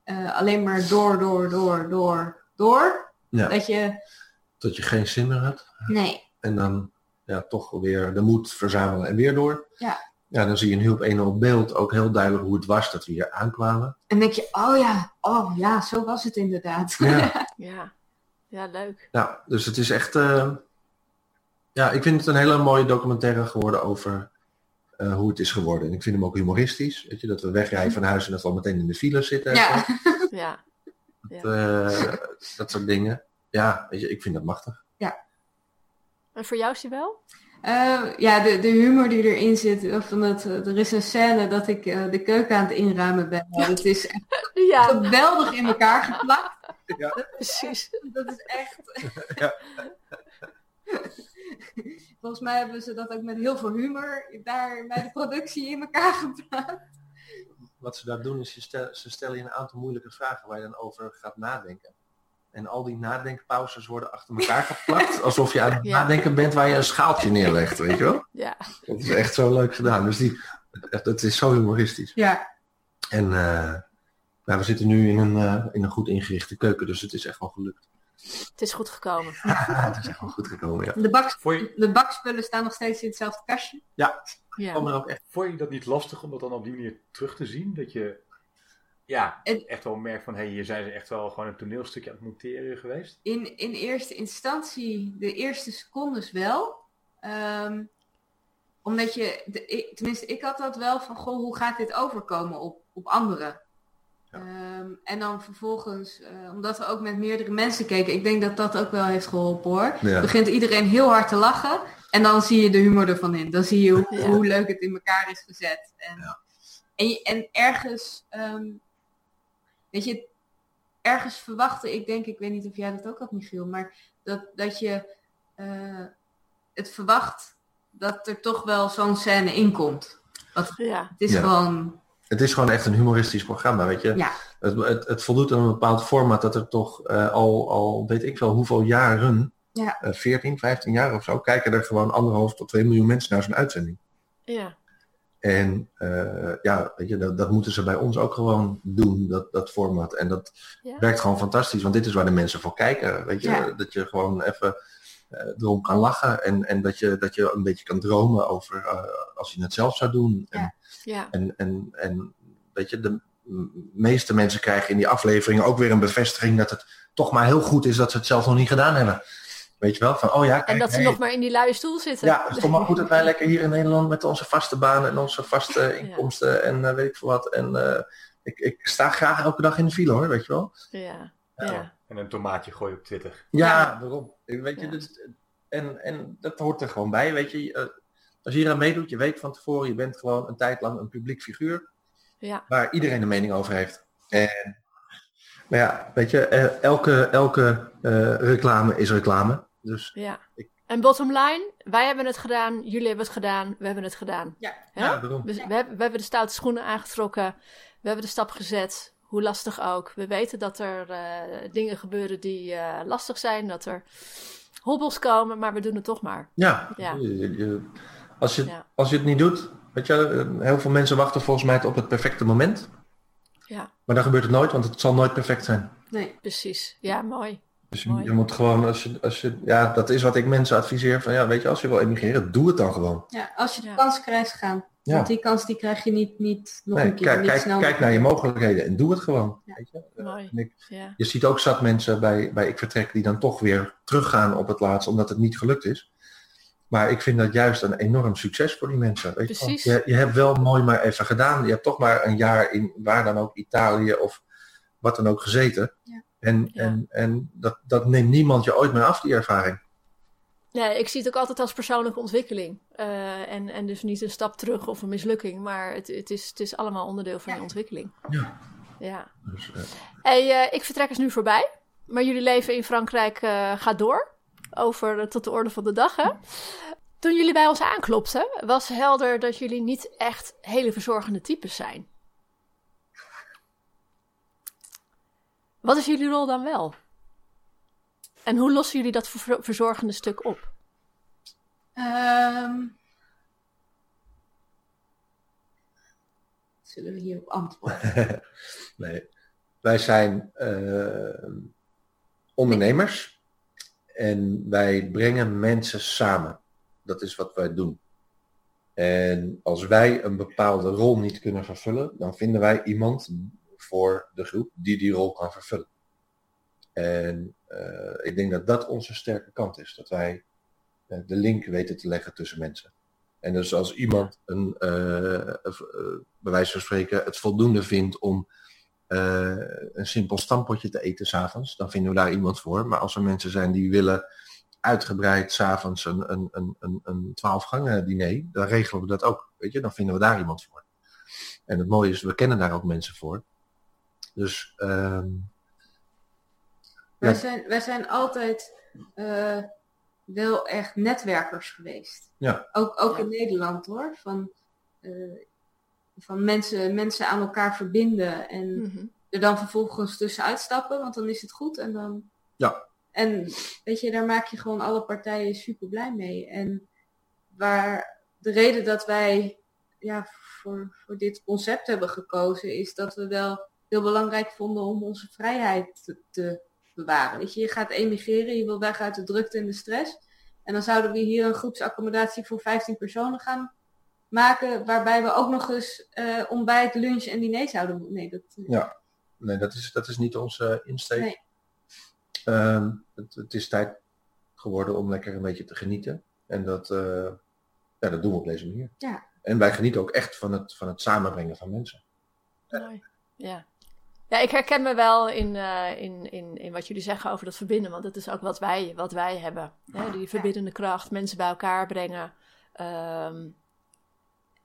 C: eh, alleen maar door, door, door, door, door.
B: ja,
C: Dat je,
B: dat je geen zin meer had.
C: nee,
B: En dan ja, toch weer de moed verzamelen en weer door.
C: Ja.
B: Ja, dan zie je nu op een op beeld ook heel duidelijk hoe het was dat we hier aankwamen.
C: en denk je, oh ja, oh ja, zo was het inderdaad.
B: Ja.
A: Ja. Ja, leuk.
B: Nou, dus het is echt... eh, ja, ik vind het een hele mooie documentaire geworden over eh, hoe het is geworden. En ik vind hem ook humoristisch. Weet je, dat we wegrijden van huis en dat we al meteen in de file zitten. en
C: ja.
A: Ja.
B: Eh, dat soort dingen. Ja, weet je, ik vind dat machtig.
A: En voor jou, Sibel?
C: Eh, ja, de, de humor die erin zit. of Van het, eh, er is een scène dat ik eh, de keuken aan het inruimen ben. Nou, dat is echt
A: Ja,
C: geweldig in elkaar geplakt.
A: precies.
C: Dat is echt...
B: Ja.
C: Volgens mij hebben ze dat ook met heel veel humor daar bij de productie in elkaar geplaatst.
B: Wat ze daar doen is, je stel- ze stellen je een aantal moeilijke vragen waar je dan over gaat nadenken. En al die nadenkpauzes worden achter elkaar geplakt. Alsof je aan het
A: Ja.
B: nadenken bent waar je een schaaltje neerlegt, weet je wel?
A: Ja.
B: Dat is echt zo leuk gedaan. Dus die, dat is zo humoristisch.
C: Ja,
B: En eh, nou, we zitten nu in een, eh, in een goed ingerichte keuken, dus het is echt wel gelukt.
A: Het is goed gekomen.
B: het is echt wel goed gekomen, ja.
C: de, bak, de bakspullen staan nog steeds in hetzelfde kastje.
A: Ja.
B: echt.
D: vond je dat niet lastig om dat dan op die manier terug te zien? Dat je ja,
C: En-
D: echt wel merkt van, hé, hier zijn ze echt wel gewoon een toneelstukje aan het monteren geweest.
C: In, in eerste instantie, de eerste secondes wel. Ehm, omdat je, de, ik- tenminste, ik had dat wel van, goh, hoe gaat dit overkomen op, op anderen?
B: Ja.
C: Ehm, en dan vervolgens, eh, omdat we ook met meerdere mensen keken, ik denk dat dat ook wel heeft geholpen hoor.
B: Ja.
C: Begint iedereen heel hard te lachen en dan zie je de humor ervan in. Dan zie je hoe,
A: Ja.
C: hoe leuk het in elkaar is gezet. En, en, en ergens, ehm, weet je, ergens verwachtte ik denk, ik weet niet of jij dat ook had Michiel, maar dat, dat je eh, het verwacht dat er toch wel zo'n scène in komt.
A: Ja.
C: Het is
B: Ja.
C: gewoon,
B: Het is gewoon echt een humoristisch programma, weet je.
C: ja,
B: Het, het, het voldoet aan een bepaald format dat er toch eh, al, al weet ik wel hoeveel jaren,
C: Ja.
B: eh, 14, 15 jaar of zo, kijken er gewoon anderhalf tot 2 miljoen mensen naar zo'n uitzending.
A: Ja.
B: En eh, ja, weet je, dat, dat moeten ze bij ons ook gewoon doen, dat, dat format. En dat
A: Ja.
B: werkt gewoon fantastisch, want dit is waar de mensen voor kijken. Weet je,
C: Ja.
B: dat je gewoon even eh, erom kan lachen. En, en dat, je, dat je een beetje kan dromen over eh, als je het zelf zou doen. En,
C: Ja.
B: En, en, en weet je, de meeste mensen krijgen in die aflevering ook weer een bevestiging dat het toch maar heel goed is dat ze het zelf nog niet gedaan hebben. Weet je wel? Van, oh ja, kijk,
A: en dat ze
B: hey,
A: nog maar in die luie stoel zitten.
B: Ja, het is toch maar goed dat wij lekker hier in Nederland met onze vaste banen en onze vaste inkomsten en eh, weet ik veel wat. En eh, ik, ik sta graag elke dag in de file hoor, weet je wel.
A: Ja, ja.
D: En een tomaatje gooien op Twitter.
B: Ja, daarom. Weet je,
A: Ja.
B: dus, en, en dat hoort er gewoon bij, weet je. Eh, als je hier aan meedoet, je weet van tevoren, je bent gewoon een tijd lang een publiek figuur
A: ja.
B: waar iedereen een mening over heeft. En, maar ja, weet je, elke, elke eh, reclame is reclame. Dus
A: ja.
B: Ik-
A: En bottom line, wij hebben het gedaan, jullie hebben het gedaan, we hebben het gedaan.
C: Ja.
A: Ja?
B: ja, daarom.
A: We, we, hebben, we hebben de stoute schoenen aangetrokken, we hebben de stap gezet, hoe lastig ook. We weten dat er eh, dingen gebeuren die eh, lastig zijn, dat er hobbels komen, maar we doen het toch maar.
B: Ja,
A: Ja.
B: als, je,
A: Ja.
B: als je het niet doet, weet je, eh, heel veel mensen wachten volgens mij op het perfecte moment.
A: Ja,
B: Maar dan gebeurt het nooit, want het zal nooit perfect zijn.
C: Nee.
A: precies. Ja, mooi.
B: Dus je,
A: Mooi.
B: je moet gewoon, als je, als je, ja, dat is wat ik mensen adviseer. Van ja, weet je, als je wil emigreren, doe het dan gewoon.
C: Ja, als je de
A: Ja.
C: kans krijgt, gaan.
B: Ja.
C: Want die kans die krijg je niet, niet nog
B: Nee,
C: een keer.
B: kijk,
C: niet
B: kijk,
C: snel
B: kijk naar je mogelijkheden en doe het gewoon.
C: Ja.
B: Weet je? Eh,
A: Mooi.
B: ik-
A: Ja,
B: je ziet ook zat mensen bij, bij Ik Vertrek die dan toch weer teruggaan op het laatst, omdat het niet gelukt is. Maar ik vind dat juist een enorm succes voor die mensen. Weet je, wel.
A: Precies.
B: je, je hebt wel mooi maar even gedaan. Je hebt toch maar een jaar in waar dan ook Italië of wat dan ook gezeten.
C: Ja.
B: En,
A: Ja.
B: en, en dat, dat neemt niemand je ooit meer af, die ervaring.
A: Nee, ik zie het ook altijd als persoonlijke ontwikkeling. Eh, en, en dus niet een stap terug of een mislukking, maar het, het, is, het is allemaal onderdeel van
C: Ja.
A: je ontwikkeling.
B: Ja.
A: Ja.
B: Dus, eh,
A: Hey, eh, ik vertrek is nu voorbij, maar jullie leven in Frankrijk eh, gaat door. Over tot de orde van de dag, hè? Toen jullie bij ons aanklopten, was helder dat jullie niet echt hele verzorgende types zijn. Wat is jullie rol dan wel? En hoe lossen jullie dat ver- verzorgende stuk op?
C: Ehm, zullen we hierop antwoorden?
B: nee. Wij zijn eh, ondernemers en wij brengen mensen samen. Dat is wat wij doen. En als wij een bepaalde rol niet kunnen vervullen, dan vinden wij iemand voor de groep die die rol kan vervullen. En eh, ik denk dat dat onze sterke kant is. Dat wij eh, de link weten te leggen tussen mensen. En dus als iemand een, eh, bij wijze van spreken het voldoende vindt om een simpel stampotje te eten s'avonds, dan vinden we daar iemand voor. Maar als er mensen zijn die willen uitgebreid s'avonds een, een, een, een, een 12 gangen diner, dan regelen we dat ook. Weet je, dan vinden we daar iemand voor. En het mooie is, we kennen daar ook mensen voor. Dus ehm,
C: Wij,
B: Ja.
C: zijn, wij zijn altijd eh, wel echt netwerkers geweest.
B: Ja.
C: Ook, ook
A: Ja.
C: in Nederland hoor. Van, eh, van mensen, mensen aan elkaar verbinden en
A: Mhm.
C: er dan vervolgens tussenuit stappen, want dan is het goed en dan.
B: Ja.
C: En weet je, daar maak je gewoon alle partijen super blij mee. En waar de reden dat wij ja, voor, voor dit concept hebben gekozen, is dat we wel heel belangrijk vonden om onze vrijheid te, te bewaren. Weet je, je gaat emigreren, je wil weg uit de drukte en de stress. En dan zouden we hier een groepsaccommodatie voor 15 personen gaan maken, waarbij we ook nog eens eh, ontbijt, lunch en diner zouden moeten. Nee, dat,
B: Ja. nee, dat is, dat is niet onze insteek.
C: Nee.
B: Ehm, het, het is tijd geworden om lekker een beetje te genieten. En dat, eh, ja, dat doen we op deze manier.
C: Ja.
B: En wij genieten ook echt van het, van het samenbrengen van mensen.
A: Mooi. Ja. Ja, ik herken me wel in, eh, in, in, in wat jullie zeggen over dat verbinden, want dat is ook wat wij, wat wij hebben. Hè? Die verbindende kracht, mensen bij elkaar brengen. Ehm,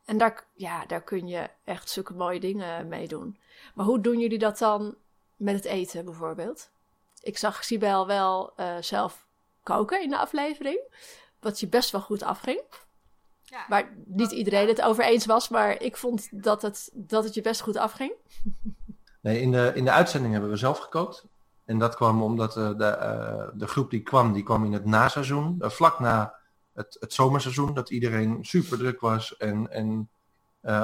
A: en daar, ja, daar kun je echt zulke mooie dingen mee doen. Maar hoe doen jullie dat dan met het eten bijvoorbeeld? Ik zag Sibel wel eh, zelf koken in de aflevering, wat je best wel goed afging.
C: Ja.
A: Waar niet iedereen het over eens was, maar ik vond dat het, dat het je best goed afging.
B: Nee, in de, in de uitzending hebben we zelf gekookt. En dat kwam omdat eh, de, eh, de groep die kwam, die kwam in het naseizoen. eh, vlak na het, het zomerseizoen. Dat iedereen super druk was. En, en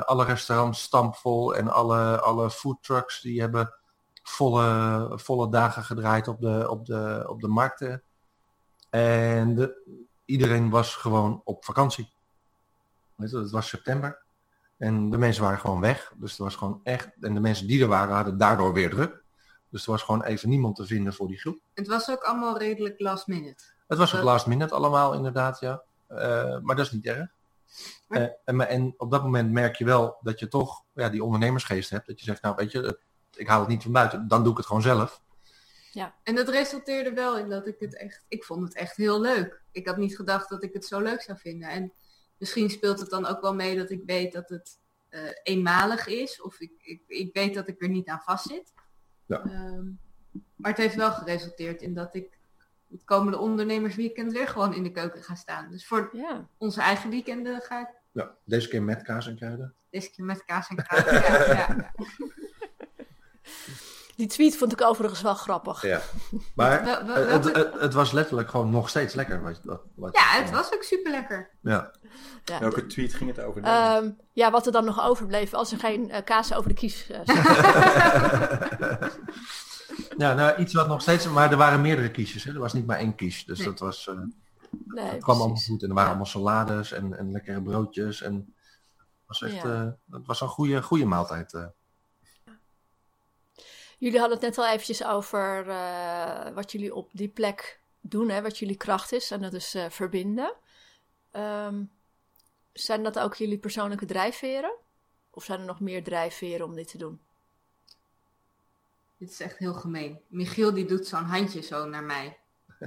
B: alle restaurants stampvol. En alle, alle foodtrucks die hebben volle, volle dagen gedraaid op de, op de, op de markten. En de, iedereen was gewoon op vakantie. Weet je, het was september. En de mensen waren gewoon weg. Dus het was gewoon echt. En de mensen die er waren hadden daardoor weer druk. Dus er was gewoon even niemand te vinden voor die groep.
C: Het was ook allemaal redelijk last minute.
B: Het was ook
C: Dat-
B: last minute allemaal inderdaad, ja. Eh, maar dat is niet erg.
C: Maar-
B: Eh, en, maar- en op dat moment merk je wel dat je toch ja, die ondernemersgeest hebt. Dat je zegt, nou weet je, ik haal het niet van buiten. Dan doe ik het gewoon zelf.
C: En dat resulteerde wel in dat ik het echt, ik vond het echt heel leuk. Ik had niet gedacht dat ik het zo leuk zou vinden. En misschien speelt het dan ook wel mee dat ik weet dat het eh, eenmalig is. Of ik, ik, ik weet dat ik er niet aan vastzit.
B: Ja.
C: Ehm, maar het heeft wel geresulteerd in dat ik het komende ondernemersweekend weer gewoon in de keuken ga staan. Dus voor
A: Ja.
C: onze eigen weekenden ga ik
B: Ja, deze keer met kaas en kruiden.
C: deze keer met kaas en kruid. ja, ja, ja.
A: Die tweet vond ik overigens wel grappig.
B: Ja. Maar
C: Wel- wel-
B: eh, het, het, het was letterlijk gewoon nog steeds lekker. Wat, wat, wat-
C: ja, het was ook super lekker.
B: Ja.
A: Ja.
D: Welke tweet ging het over?
A: Ehm, ja, wat er dan nog overbleef als er geen eh, kaas over de kies eh,
B: ja, nou iets wat nog steeds... Maar er waren meerdere kiesjes. Hè? Er was niet maar één kies. Dus
C: Nee.
B: dat was... eh,
A: Nee,
B: het kwam allemaal goed. En er waren allemaal salades en, en lekkere broodjes. En het was echt...
A: Ja.
B: eh, het was een goede, goede maaltijd. eh.
A: Jullie hadden het net al eventjes over eh, wat jullie op die plek doen, hè, wat jullie kracht is. En dat is eh, verbinden. Ehm, zijn dat ook jullie persoonlijke drijfveren? Of zijn er nog meer drijfveren om dit te doen?
C: Dit is echt heel gemeen. Michiel die doet zo'n handje zo naar mij.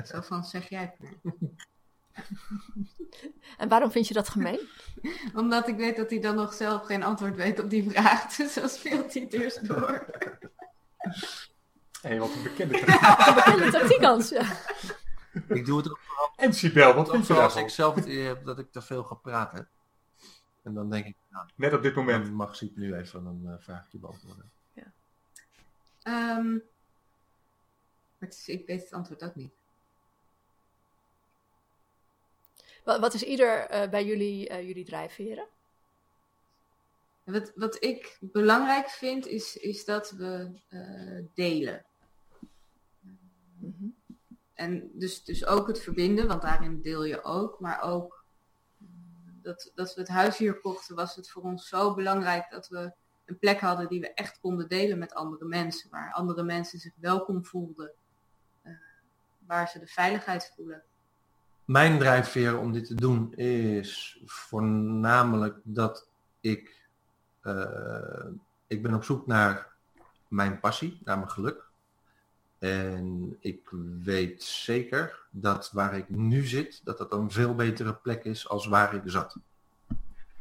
C: Zo van, zeg jij het maar.
A: En waarom vind je dat gemeen?
C: Omdat ik weet dat hij dan nog zelf geen antwoord weet op die vraag. Dus dan speelt hij eerst door.
D: Hé, wat een bekende
A: Bekende tactiek, Hans. Ja.
B: Ik doe het ook
D: En Sibel, wat vind je
B: vooral als
D: daarvan?
B: ik zelf het idee heb dat ik te veel gepraat heb. En dan denk ik, nou,
D: Net op dit moment.
B: dan mag Siep nu even een eh, vraagje beantwoorden.
C: Ehm, maar het is- ik weet het antwoord ook niet.
A: Wat, wat is ieder eh, bij jullie, eh, jullie drijfveren?
C: Wat, wat ik belangrijk vind is, is dat we eh, delen.
A: Mhm.
C: En dus, dus ook het verbinden, want daarin deel je ook. Maar ook dat, dat we het huis hier kochten, was het voor ons zo belangrijk dat we een plek hadden die we echt konden delen met andere mensen. Waar andere mensen zich welkom voelden. eh, waar ze de veiligheid voelen.
B: Mijn drijfveer om dit te doen is voornamelijk dat ik, ik ben op zoek naar mijn passie, naar mijn geluk. En ik weet zeker dat waar ik nu zit, dat dat een veel betere plek is als waar ik zat.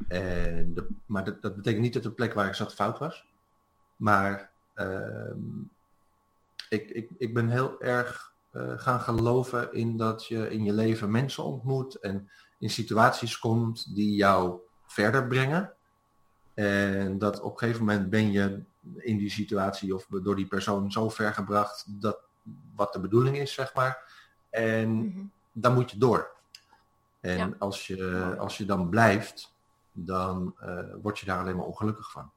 B: En maar dat, dat betekent niet dat de plek waar ik zat fout was. Maar ehm, ik, ik, ik ben heel erg eh, gaan geloven in dat je in je leven mensen ontmoet en in situaties komt die jou verder brengen. En dat op een gegeven moment ben je in die situatie of door die persoon zo ver gebracht dat wat de bedoeling is, zeg maar. En
A: Mhm.
B: dan moet je door. En
A: Ja.
B: als, je, als je dan blijft, dan eh, word je daar alleen maar ongelukkig van.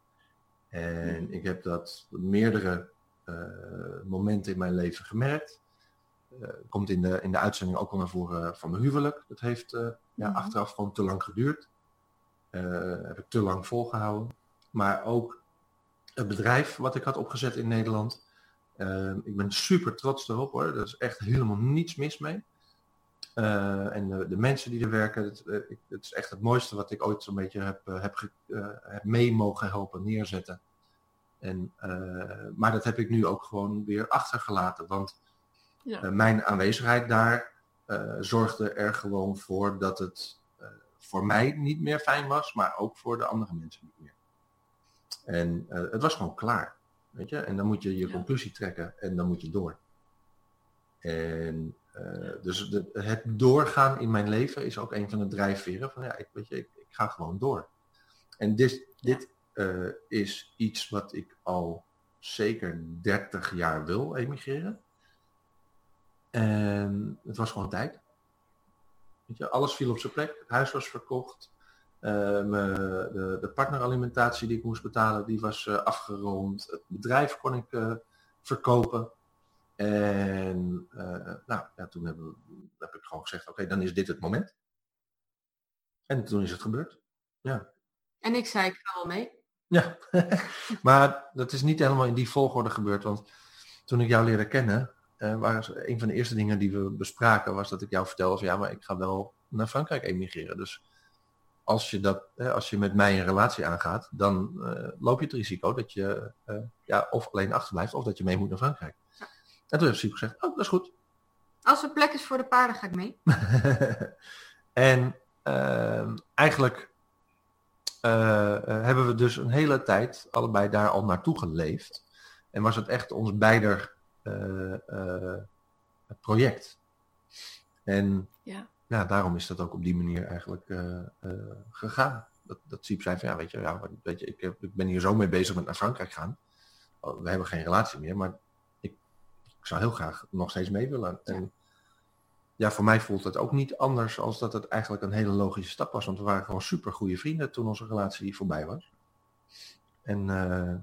B: En ik heb dat meerdere eh, momenten in mijn leven gemerkt. Eh, komt in de, in de uitzending ook al naar voren van mijn huwelijk. Dat heeft ja,
A: Mhm.
B: achteraf gewoon te lang geduurd. Eh, heb ik te lang volgehouden. Maar ook het bedrijf wat ik had opgezet in Nederland. Eh, ik ben super trots erop hoor. Er is echt helemaal niets mis mee. Eh, en de, de mensen die er werken, het, het is echt het mooiste wat ik ooit zo'n beetje heb, heb, ge- heb mee mogen helpen neerzetten. En, maar dat heb ik nu ook gewoon weer achtergelaten. Want
A: Ja.
B: mijn aanwezigheid daar zorgde er gewoon voor dat het voor mij niet meer fijn was, maar ook voor de andere mensen niet meer. En eh, het was gewoon klaar. Weet je? En dan moet je je
A: Ja.
B: conclusie trekken en dan moet je door. En eh, dus de, het doorgaan in mijn leven is ook een van de drijfveren. Van ja, ik, weet je, ik, ik ga gewoon door. En dit, dit eh, is iets wat ik al zeker 30 jaar wil emigreren. En het was gewoon tijd. Weet je, alles viel op zijn plek. Het huis was verkocht. Eh, de, de partneralimentatie die ik moest betalen, die was eh, afgerond. Het bedrijf kon ik eh, verkopen. En nou, ja, toen we- heb ik gewoon gezegd, oké, dan is dit het moment. En toen is het gebeurd. Ja,
C: En ik zei, ik ga wel mee.
B: ja. maar dat is niet helemaal in die volgorde gebeurd, want toen ik jou leerde kennen, eh waren een van de eerste dingen die we bespraken, was dat ik jou vertelde van ja, maar ik ga wel naar Frankrijk emigreren. Dus als je, dat, eh, als je met mij een relatie aangaat, dan eh, loop je het risico dat je eh, ja, of alleen achterblijft of dat je mee moet naar Frankrijk. En toen heeft Siep gezegd, oh, dat is goed.
C: Als er plek is voor de paarden, ga ik mee.
B: en ehm, eigenlijk hebben we dus een hele tijd allebei daar al naartoe geleefd. En was het echt ons beider project. En
A: Ja.
B: ja, daarom is dat ook op die manier eigenlijk eh, eh, gegaan. Dat, dat Siep zei van ja, weet je, ja, weet je ik, heb, ik ben hier zo mee bezig met naar Frankrijk gaan. Oh, we hebben geen relatie meer, maar ik, ik zou heel graag nog steeds mee willen. En ja, voor mij voelt het ook niet anders als dat het eigenlijk een hele logische stap was. Want we waren gewoon super goede vrienden toen onze relatie voorbij was. En eh,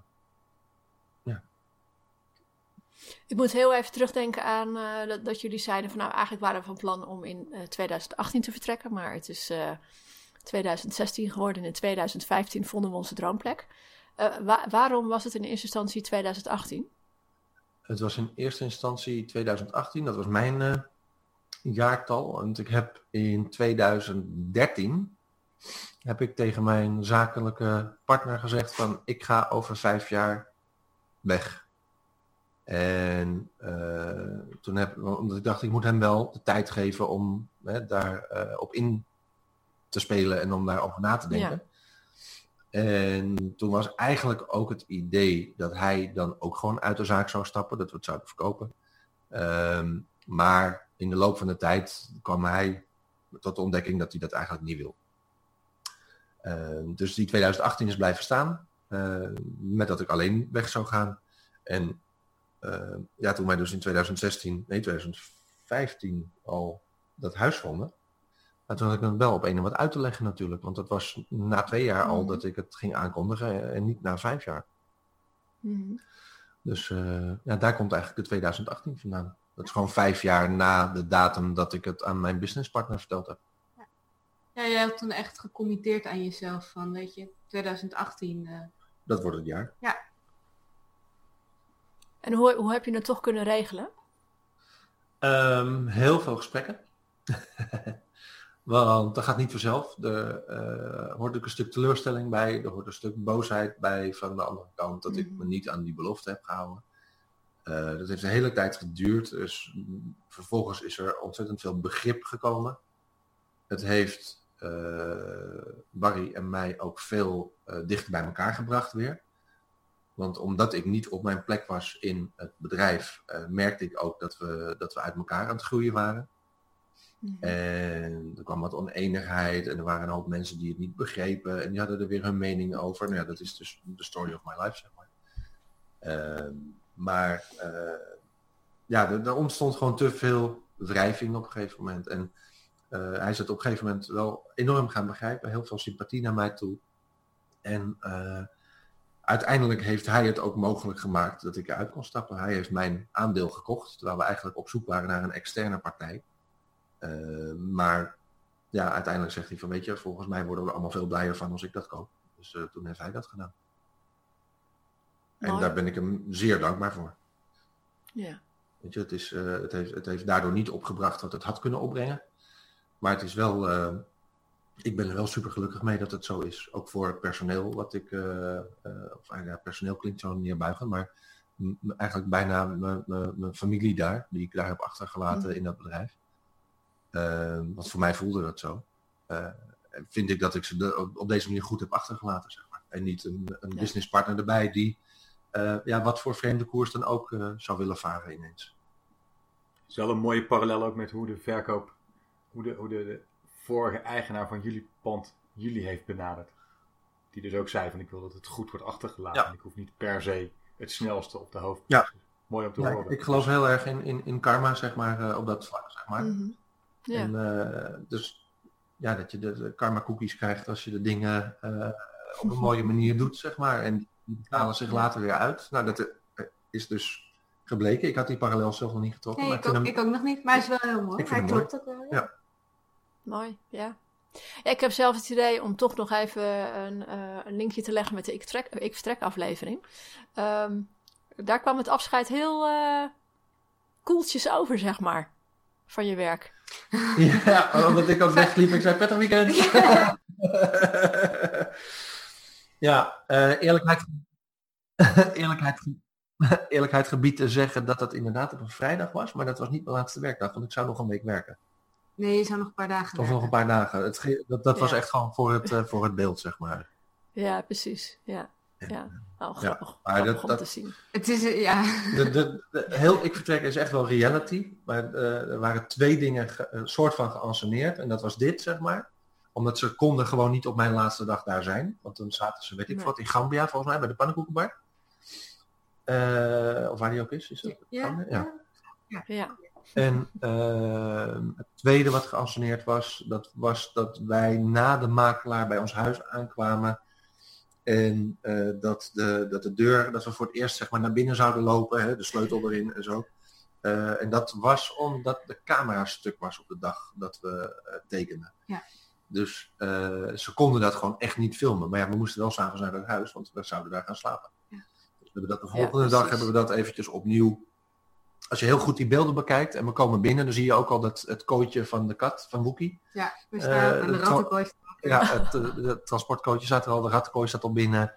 A: Ik moet heel even terugdenken aan eh, dat, jullie zeiden van nou eigenlijk waren we van plan om in eh, 2018 te vertrekken, maar het is eh, 2016 geworden en in 2015 vonden we onze droomplek. Eh, wa- waarom was het in eerste instantie 2018?
B: het was in eerste instantie 2018, dat was mijn eh, jaartal. Want ik heb in 2013 heb ik tegen mijn zakelijke partner gezegd van ik ga over vijf jaar weg. En eh, toen heb omdat ik dacht ik moet hem wel de tijd geven om hè, daar eh, op in te spelen en om daarover na te denken. En toen was eigenlijk ook het idee dat hij dan ook gewoon uit de zaak zou stappen, dat we het zouden verkopen. Ehm, maar in de loop van de tijd kwam hij tot de ontdekking dat hij dat eigenlijk niet wil. Ehm, dus die 2018 is blijven staan, eh, met dat ik alleen weg zou gaan. En ja, toen wij dus in 2016, nee 2015 al dat huis vonden, maar toen had ik hem wel op een en wat uit te leggen natuurlijk. Want dat was na twee jaar al
A: Mhm.
B: dat ik het ging aankondigen en niet na vijf jaar.
A: Mhm.
B: Dus eh, ja, daar komt eigenlijk de 2018 vandaan. Dat is gewoon vijf jaar na de datum dat ik het aan mijn businesspartner verteld heb.
C: Ja, jij had toen echt gecommitteerd aan jezelf van, weet je, 2018. eh,
B: Dat wordt het jaar.
A: En hoe, hoe heb je het toch kunnen regelen?
B: Ehm, heel veel gesprekken. Want dat gaat niet vanzelf. Er eh, hoort ook een stuk teleurstelling bij. Er hoort een stuk boosheid bij van de andere kant dat ik
A: Mhm.
B: me niet aan die belofte heb gehouden. Eh, dat heeft een hele tijd geduurd. Dus vervolgens is er ontzettend veel begrip gekomen. Het heeft eh, Barry en mij ook veel dichter bij elkaar gebracht weer. Want omdat ik niet op mijn plek was in het bedrijf, eh, merkte ik ook dat we, dat we uit elkaar aan het groeien waren.
A: Mhm.
B: En er kwam wat oneenigheid en er waren een hoop mensen die het niet begrepen en die hadden er weer hun mening over. Nou ja, dat is dus de story of my life, zeg maar. Ehm, maar eh, ja, er, er ontstond gewoon te veel wrijving op een gegeven moment. En eh, hij is het op een gegeven moment wel enorm gaan begrijpen, heel veel sympathie naar mij toe. En uiteindelijk heeft hij het ook mogelijk gemaakt dat ik eruit kon stappen. Hij heeft mijn aandeel gekocht, terwijl we eigenlijk op zoek waren naar een externe partij. Uh, maar ja, uiteindelijk zegt hij van weet je, volgens mij worden we allemaal veel blijer van als ik dat koop. Dus uh, toen heeft hij dat gedaan. En daar ben ik hem zeer dankbaar voor.
A: Ja.
B: Weet je, het, is, uh, het, heeft, het heeft daardoor niet opgebracht wat het had kunnen opbrengen. Maar het is wel, ik ben er wel super gelukkig mee dat het zo is. Ook voor het personeel wat ik, uh, of ja, personeel klinkt zo neerbuigen, maar eigenlijk bijna mijn familie daar, die ik daar heb achtergelaten mm. in dat bedrijf. Uh, want voor mij voelde dat zo. Uh, vind ik dat ik ze de, op deze manier goed heb achtergelaten, zeg maar. En niet een, een ja. businesspartner erbij die, uh, ja, wat voor vreemde koers dan ook uh, zou willen varen ineens.
D: Het is wel een mooie parallel ook met hoe de verkoop, hoe de, hoe de, de vorige eigenaar van jullie pand jullie heeft benaderd. Die dus ook zei van ik wil dat het goed wordt achtergelaten. Ja. Ik hoef niet per se het snelste op de hoofd.
B: Ja.
D: Mooi om te
B: ja,
D: horen.
B: Ik, ik geloof heel erg in, in, in karma, zeg maar, uh, op dat vlak, zeg maar.
A: Mm -hmm. ja.
B: En uh, dus ja, dat je de, de karma cookies krijgt als je de dingen uh, op een mooie manier doet, zeg maar. En die betalen zich later weer uit. Nou, dat is dus gebleken. Ik had die parallel zelf nog niet getrokken.
C: Nee,
B: maar
C: ik ook,
B: hem-
C: ik ook nog niet, maar hij is wel heel mooi. Hij klopt ook wel. ja.
A: Mooi, ja. Ja, Ik heb zelf het idee om toch nog even een, eh, een linkje te leggen met de Ik, Trek, ik Vertrek aflevering. Ehm, daar kwam het afscheid heel eh, koeltjes over, zeg maar, van je werk.
B: Ja, omdat ik ook wegliep. Ik zei prettig weekend. ja, eh, eerlijkheid, eerlijkheid, eerlijkheid gebied te zeggen dat het inderdaad op een vrijdag was. Maar dat was niet mijn laatste werkdag. Want ik zou nog een week werken.
C: Nee, je zou nog een paar dagen
B: Of nog een paar dagen. Het, ge- dat dat was echt gewoon voor het, eh, voor het beeld, zeg maar.
A: Ja, precies. Ja, ja. Oh, grappig,
B: maar dat-
A: om
B: dat-
A: te zien.
C: Het is, eh, ja,
B: De, de, de- heel Ik Vertrek is echt wel reality. Maar eh, er waren twee dingen ge- een soort van geanceneerd. En dat was dit, zeg maar. Omdat ze konden gewoon niet op mijn laatste dag daar zijn. Want dan zaten ze, weet ik
A: Nee.
B: wat, in Gambia volgens mij, bij de pannenkoekenbar. Eh, of waar die ook is. is dat
C: ja,
B: ja.
C: ja.
B: En eh, het tweede wat geanceneerd was, dat was dat wij na de makelaar bij ons huis aankwamen. En eh, dat, de, dat de deur, dat we voor het eerst zeg maar naar binnen zouden lopen, hè, de sleutel erin en zo. Eh, en dat was omdat de camera stuk was op de dag dat we eh, tekenden.
C: Ja.
B: Dus ze konden dat gewoon echt niet filmen. Maar ja, we moesten wel s'avonds naar het huis, want we zouden daar gaan slapen.
C: Ja.
B: Dus we hebben dat de
A: Ja,
B: volgende dag hebben we dat eventjes opnieuw als je heel goed die beelden bekijkt en we komen binnen, dan zie je ook al dat het kooitje van de kat, van Wookie.
C: ja, we staan
B: Eh,
C: aan de rattenkooi.
B: Ja, het, eh, het transportcootje staat er al, de rattenkooi staat al binnen.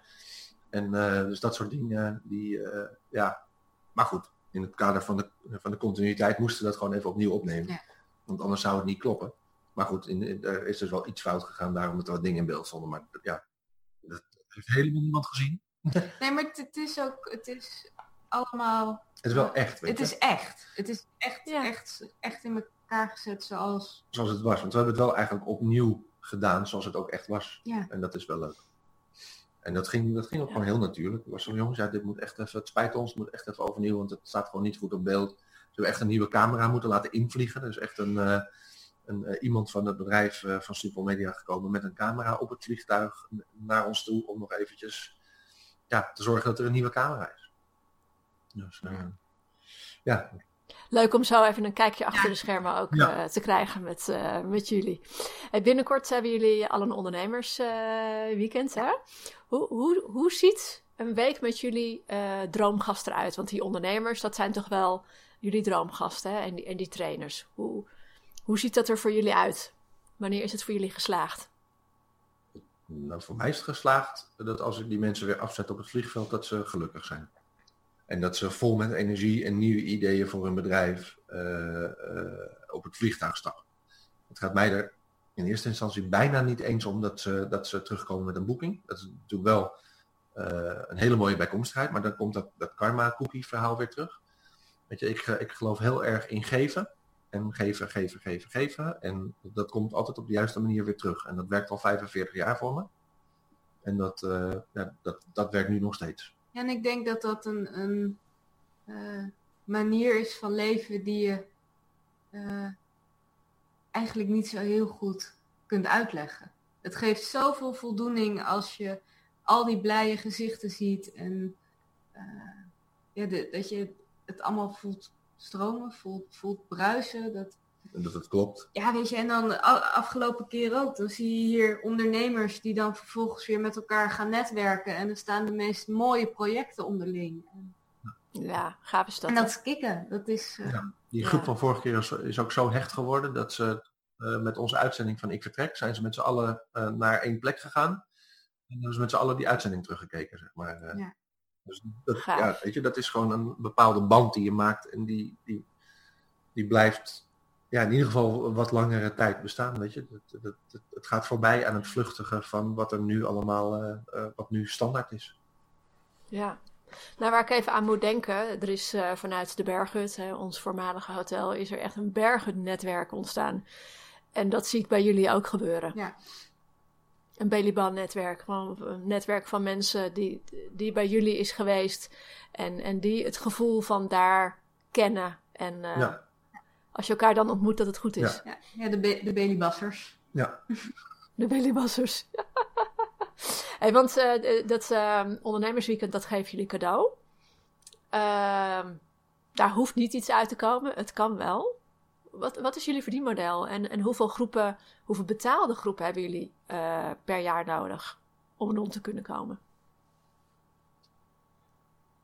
B: En eh, dus dat soort dingen, die, ja. Maar goed, in het kader van de, van de continuïteit moesten we dat gewoon even opnieuw opnemen.
C: Ja.
B: Want anders zou het niet kloppen. Maar goed, in, in- er is dus wel iets fout gegaan, daarom dat er wat dingen in beeld stonden. Maar ja, dat heeft helemaal niemand gezien.
C: Nee, maar het, het is ook, het is allemaal,
B: Het is wel echt, weet
C: het
B: je.
C: is echt. Het is echt,
A: Ja.
C: echt, echt in elkaar gezet zoals,
B: Zoals het was. Want we hebben het wel eigenlijk opnieuw gedaan, zoals het ook echt was.
C: ja.
B: En dat is wel leuk. En dat ging, dat ging ook
A: Ja.
B: gewoon heel natuurlijk. Ik was zo jongens, ja, dit moet echt even, het spijt ons, het moet echt even overnieuw, want het staat gewoon niet goed op beeld. Ze hebben echt een nieuwe camera moeten laten invliegen. Er is echt een, eh, een, eh, iemand van het bedrijf eh, van Super Media gekomen met een camera op het vliegtuig naar ons toe om nog eventjes ja, te zorgen dat er een nieuwe camera is. Dus eh, ja,
A: Leuk om zo even een kijkje achter de schermen ook
B: Ja.
A: eh, te krijgen met, eh, met jullie. Binnenkort hebben jullie al een ondernemersweekend. hè? Hoe, hoe, hoe ziet een week met jullie eh, droomgast eruit? Want die ondernemers, dat zijn toch wel jullie droomgasten hè? En, die, en die trainers. Hoe, hoe ziet dat er voor jullie uit? Wanneer is het voor jullie geslaagd?
B: Nou, voor mij is het geslaagd dat als ik die mensen weer afzet op het vliegveld, dat ze gelukkig zijn. En dat ze vol met energie en nieuwe ideeën voor hun bedrijf eh, eh, op het vliegtuig stappen. Het gaat mij er in eerste instantie bijna niet eens om dat ze, dat ze terugkomen met een boeking. Dat is natuurlijk wel eh, een hele mooie bijkomstigheid, maar dan komt dat, dat karma-cookie verhaal weer terug. Weet je, ik, ik geloof heel erg in geven. En geven, geven, geven, geven. En dat komt altijd op de juiste manier weer terug. En dat werkt al 45 jaar voor me. En dat, ja, dat, dat werkt nu nog steeds.
C: En ik denk dat dat een, een eh, manier is van leven die je eh, eigenlijk niet zo heel goed kunt uitleggen. Het geeft zoveel voldoening als je al die blije gezichten ziet en eh, ja, dat je het allemaal voelt stromen, voelt, voelt bruisen. Dat,
B: En dat het klopt.
C: ja, weet je, en dan afgelopen keer ook, dan zie je hier ondernemers die dan vervolgens weer met elkaar gaan netwerken en er staan de meest mooie projecten onderling.
A: Ja, gaaf is dat.
C: en dat is kicken, dat is... eh,
B: Ja. Die
A: Ja.
B: groep van vorige keer is, is ook zo hecht geworden dat ze eh, met onze uitzending van Ik Vertrek zijn ze met z'n allen eh, naar één plek gegaan. En hebben ze met z'n allen die uitzending teruggekeken, zeg maar. eh.
C: Ja.
B: Dus dat, ja, weet je, dat is gewoon een bepaalde band die je maakt en die, die, die blijft ja, in ieder geval wat langere tijd bestaan, weet je. Het, het, het, het gaat voorbij aan het vluchtige van wat er nu allemaal, eh, eh, wat nu standaard is.
A: Ja. Nou, waar ik even aan moet denken, er is eh, vanuit de Berghut, hè, ons voormalige hotel, is er echt een Berghut-netwerk ontstaan. En dat zie ik bij jullie ook gebeuren.
C: Ja.
A: Een Beliban-netwerk, gewoon een netwerk van mensen die, die bij jullie is geweest en, en die het gevoel van daar kennen. En eh,
B: Ja.
A: Als je elkaar dan ontmoet, dat het goed is.
C: ja, ja, de, be de Belibassers.
B: Ja,
A: De Bellybassers. hey, want eh, dat eh, ondernemersweekend, dat geven jullie cadeau. Ehm, daar hoeft niet iets uit te komen. Het kan wel. Wat, wat is jullie verdienmodel? En, en hoeveel groepen, hoeveel betaalde groepen hebben jullie uh, per jaar nodig om rond te kunnen komen?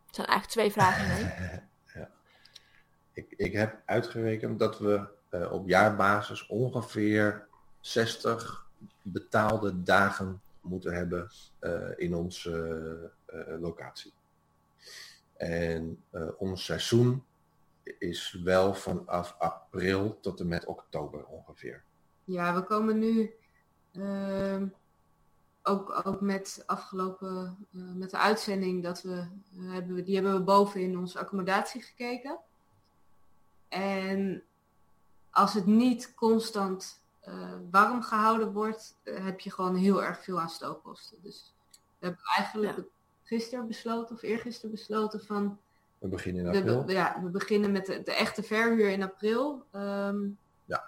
A: Het zijn eigenlijk twee vragen.
B: ja. ik, ik heb uitgerekend dat we uh, op jaarbasis ongeveer 60 betaalde dagen moeten hebben uh, in onze locatie. En ons seizoen is wel vanaf april tot en met oktober ongeveer.
C: Ja, we komen nu uh, ook, ook met afgelopen, met de uitzending dat we, hebben, die hebben we boven in onze accommodatie gekeken. En als het niet constant eh, warm gehouden wordt, heb je gewoon heel erg veel aan stookkosten. Dus we hebben eigenlijk ja. gisteren besloten of eergisteren besloten van
B: we beginnen in april.
C: We, ja, we beginnen met de, de echte verhuur in april. Um,
B: ja.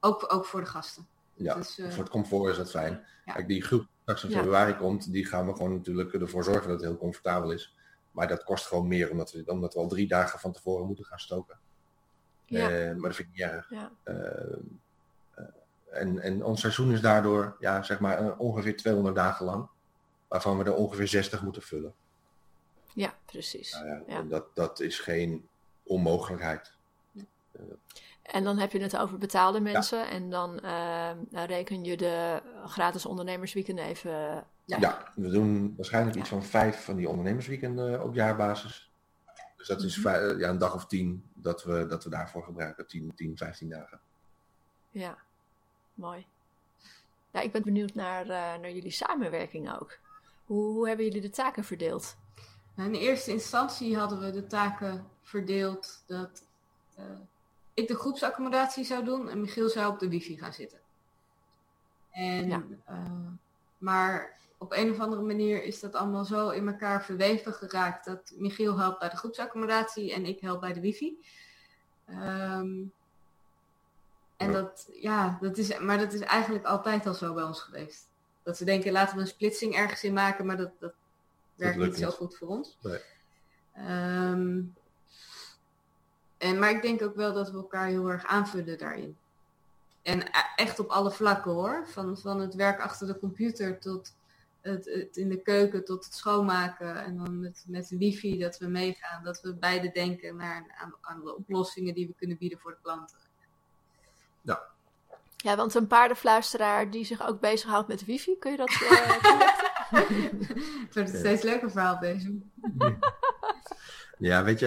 C: Ook, ook voor de gasten.
B: Ja, dus, uh, voor het comfort is dat fijn. Ja. Kijk, die groep straks in februari ja. komt, die gaan we gewoon natuurlijk ervoor zorgen dat het heel comfortabel is. Maar dat kost gewoon meer, omdat we, omdat we al drie dagen van tevoren moeten gaan stoken. Ja. Maar dat vind ik niet erg.
A: Ja.
B: Uh, en, en ons seizoen is daardoor ja, zeg maar ongeveer 200 dagen lang. Waarvan we er ongeveer 60 moeten vullen.
A: Ja, precies.
B: Nou ja, ja. Dat, dat is geen onmogelijkheid.
A: En dan heb je het over betaalde mensen ja. en dan uh, reken je de gratis ondernemersweekenden even.
B: Ja. ja, we doen waarschijnlijk iets van vijf van die ondernemersweekenden op jaarbasis. Dus dat is vijf, ja, een dag of tien dat we, dat we daarvoor gebruiken. 10, 10, 15 dagen.
A: Ja, mooi. Ja, ik ben benieuwd naar, uh, naar jullie samenwerking ook. Hoe, hoe hebben jullie de taken verdeeld?
C: In eerste instantie hadden we de taken verdeeld dat uh, ik de groepsaccommodatie zou doen en Michiel zou op de wifi gaan zitten. En, ja. uh, maar op een of andere manier is dat allemaal zo in elkaar verweven geraakt dat Michiel helpt bij de groepsaccommodatie en ik help bij de wifi. Um, en dat, ja, dat is, maar dat is eigenlijk altijd al zo bij ons geweest. Dat we denken, laten we een splitsing ergens in maken, maar dat, dat werkt niet zo goed voor ons.
B: Nee.
C: Um, en, maar ik denk ook wel dat we elkaar heel erg aanvullen daarin. En echt op alle vlakken hoor. Van, van het werk achter de computer tot het, het in de keuken tot het schoonmaken. En dan met, met de wifi dat we meegaan. Dat we beide denken naar, aan, aan de oplossingen die we kunnen bieden voor de klanten.
B: Ja.
A: Ja, want een paardenfluisteraar die zich ook bezighoudt met wifi, kun je dat uh,
C: Het wordt een steeds leuker verhaal deze.
B: Ja, weet je.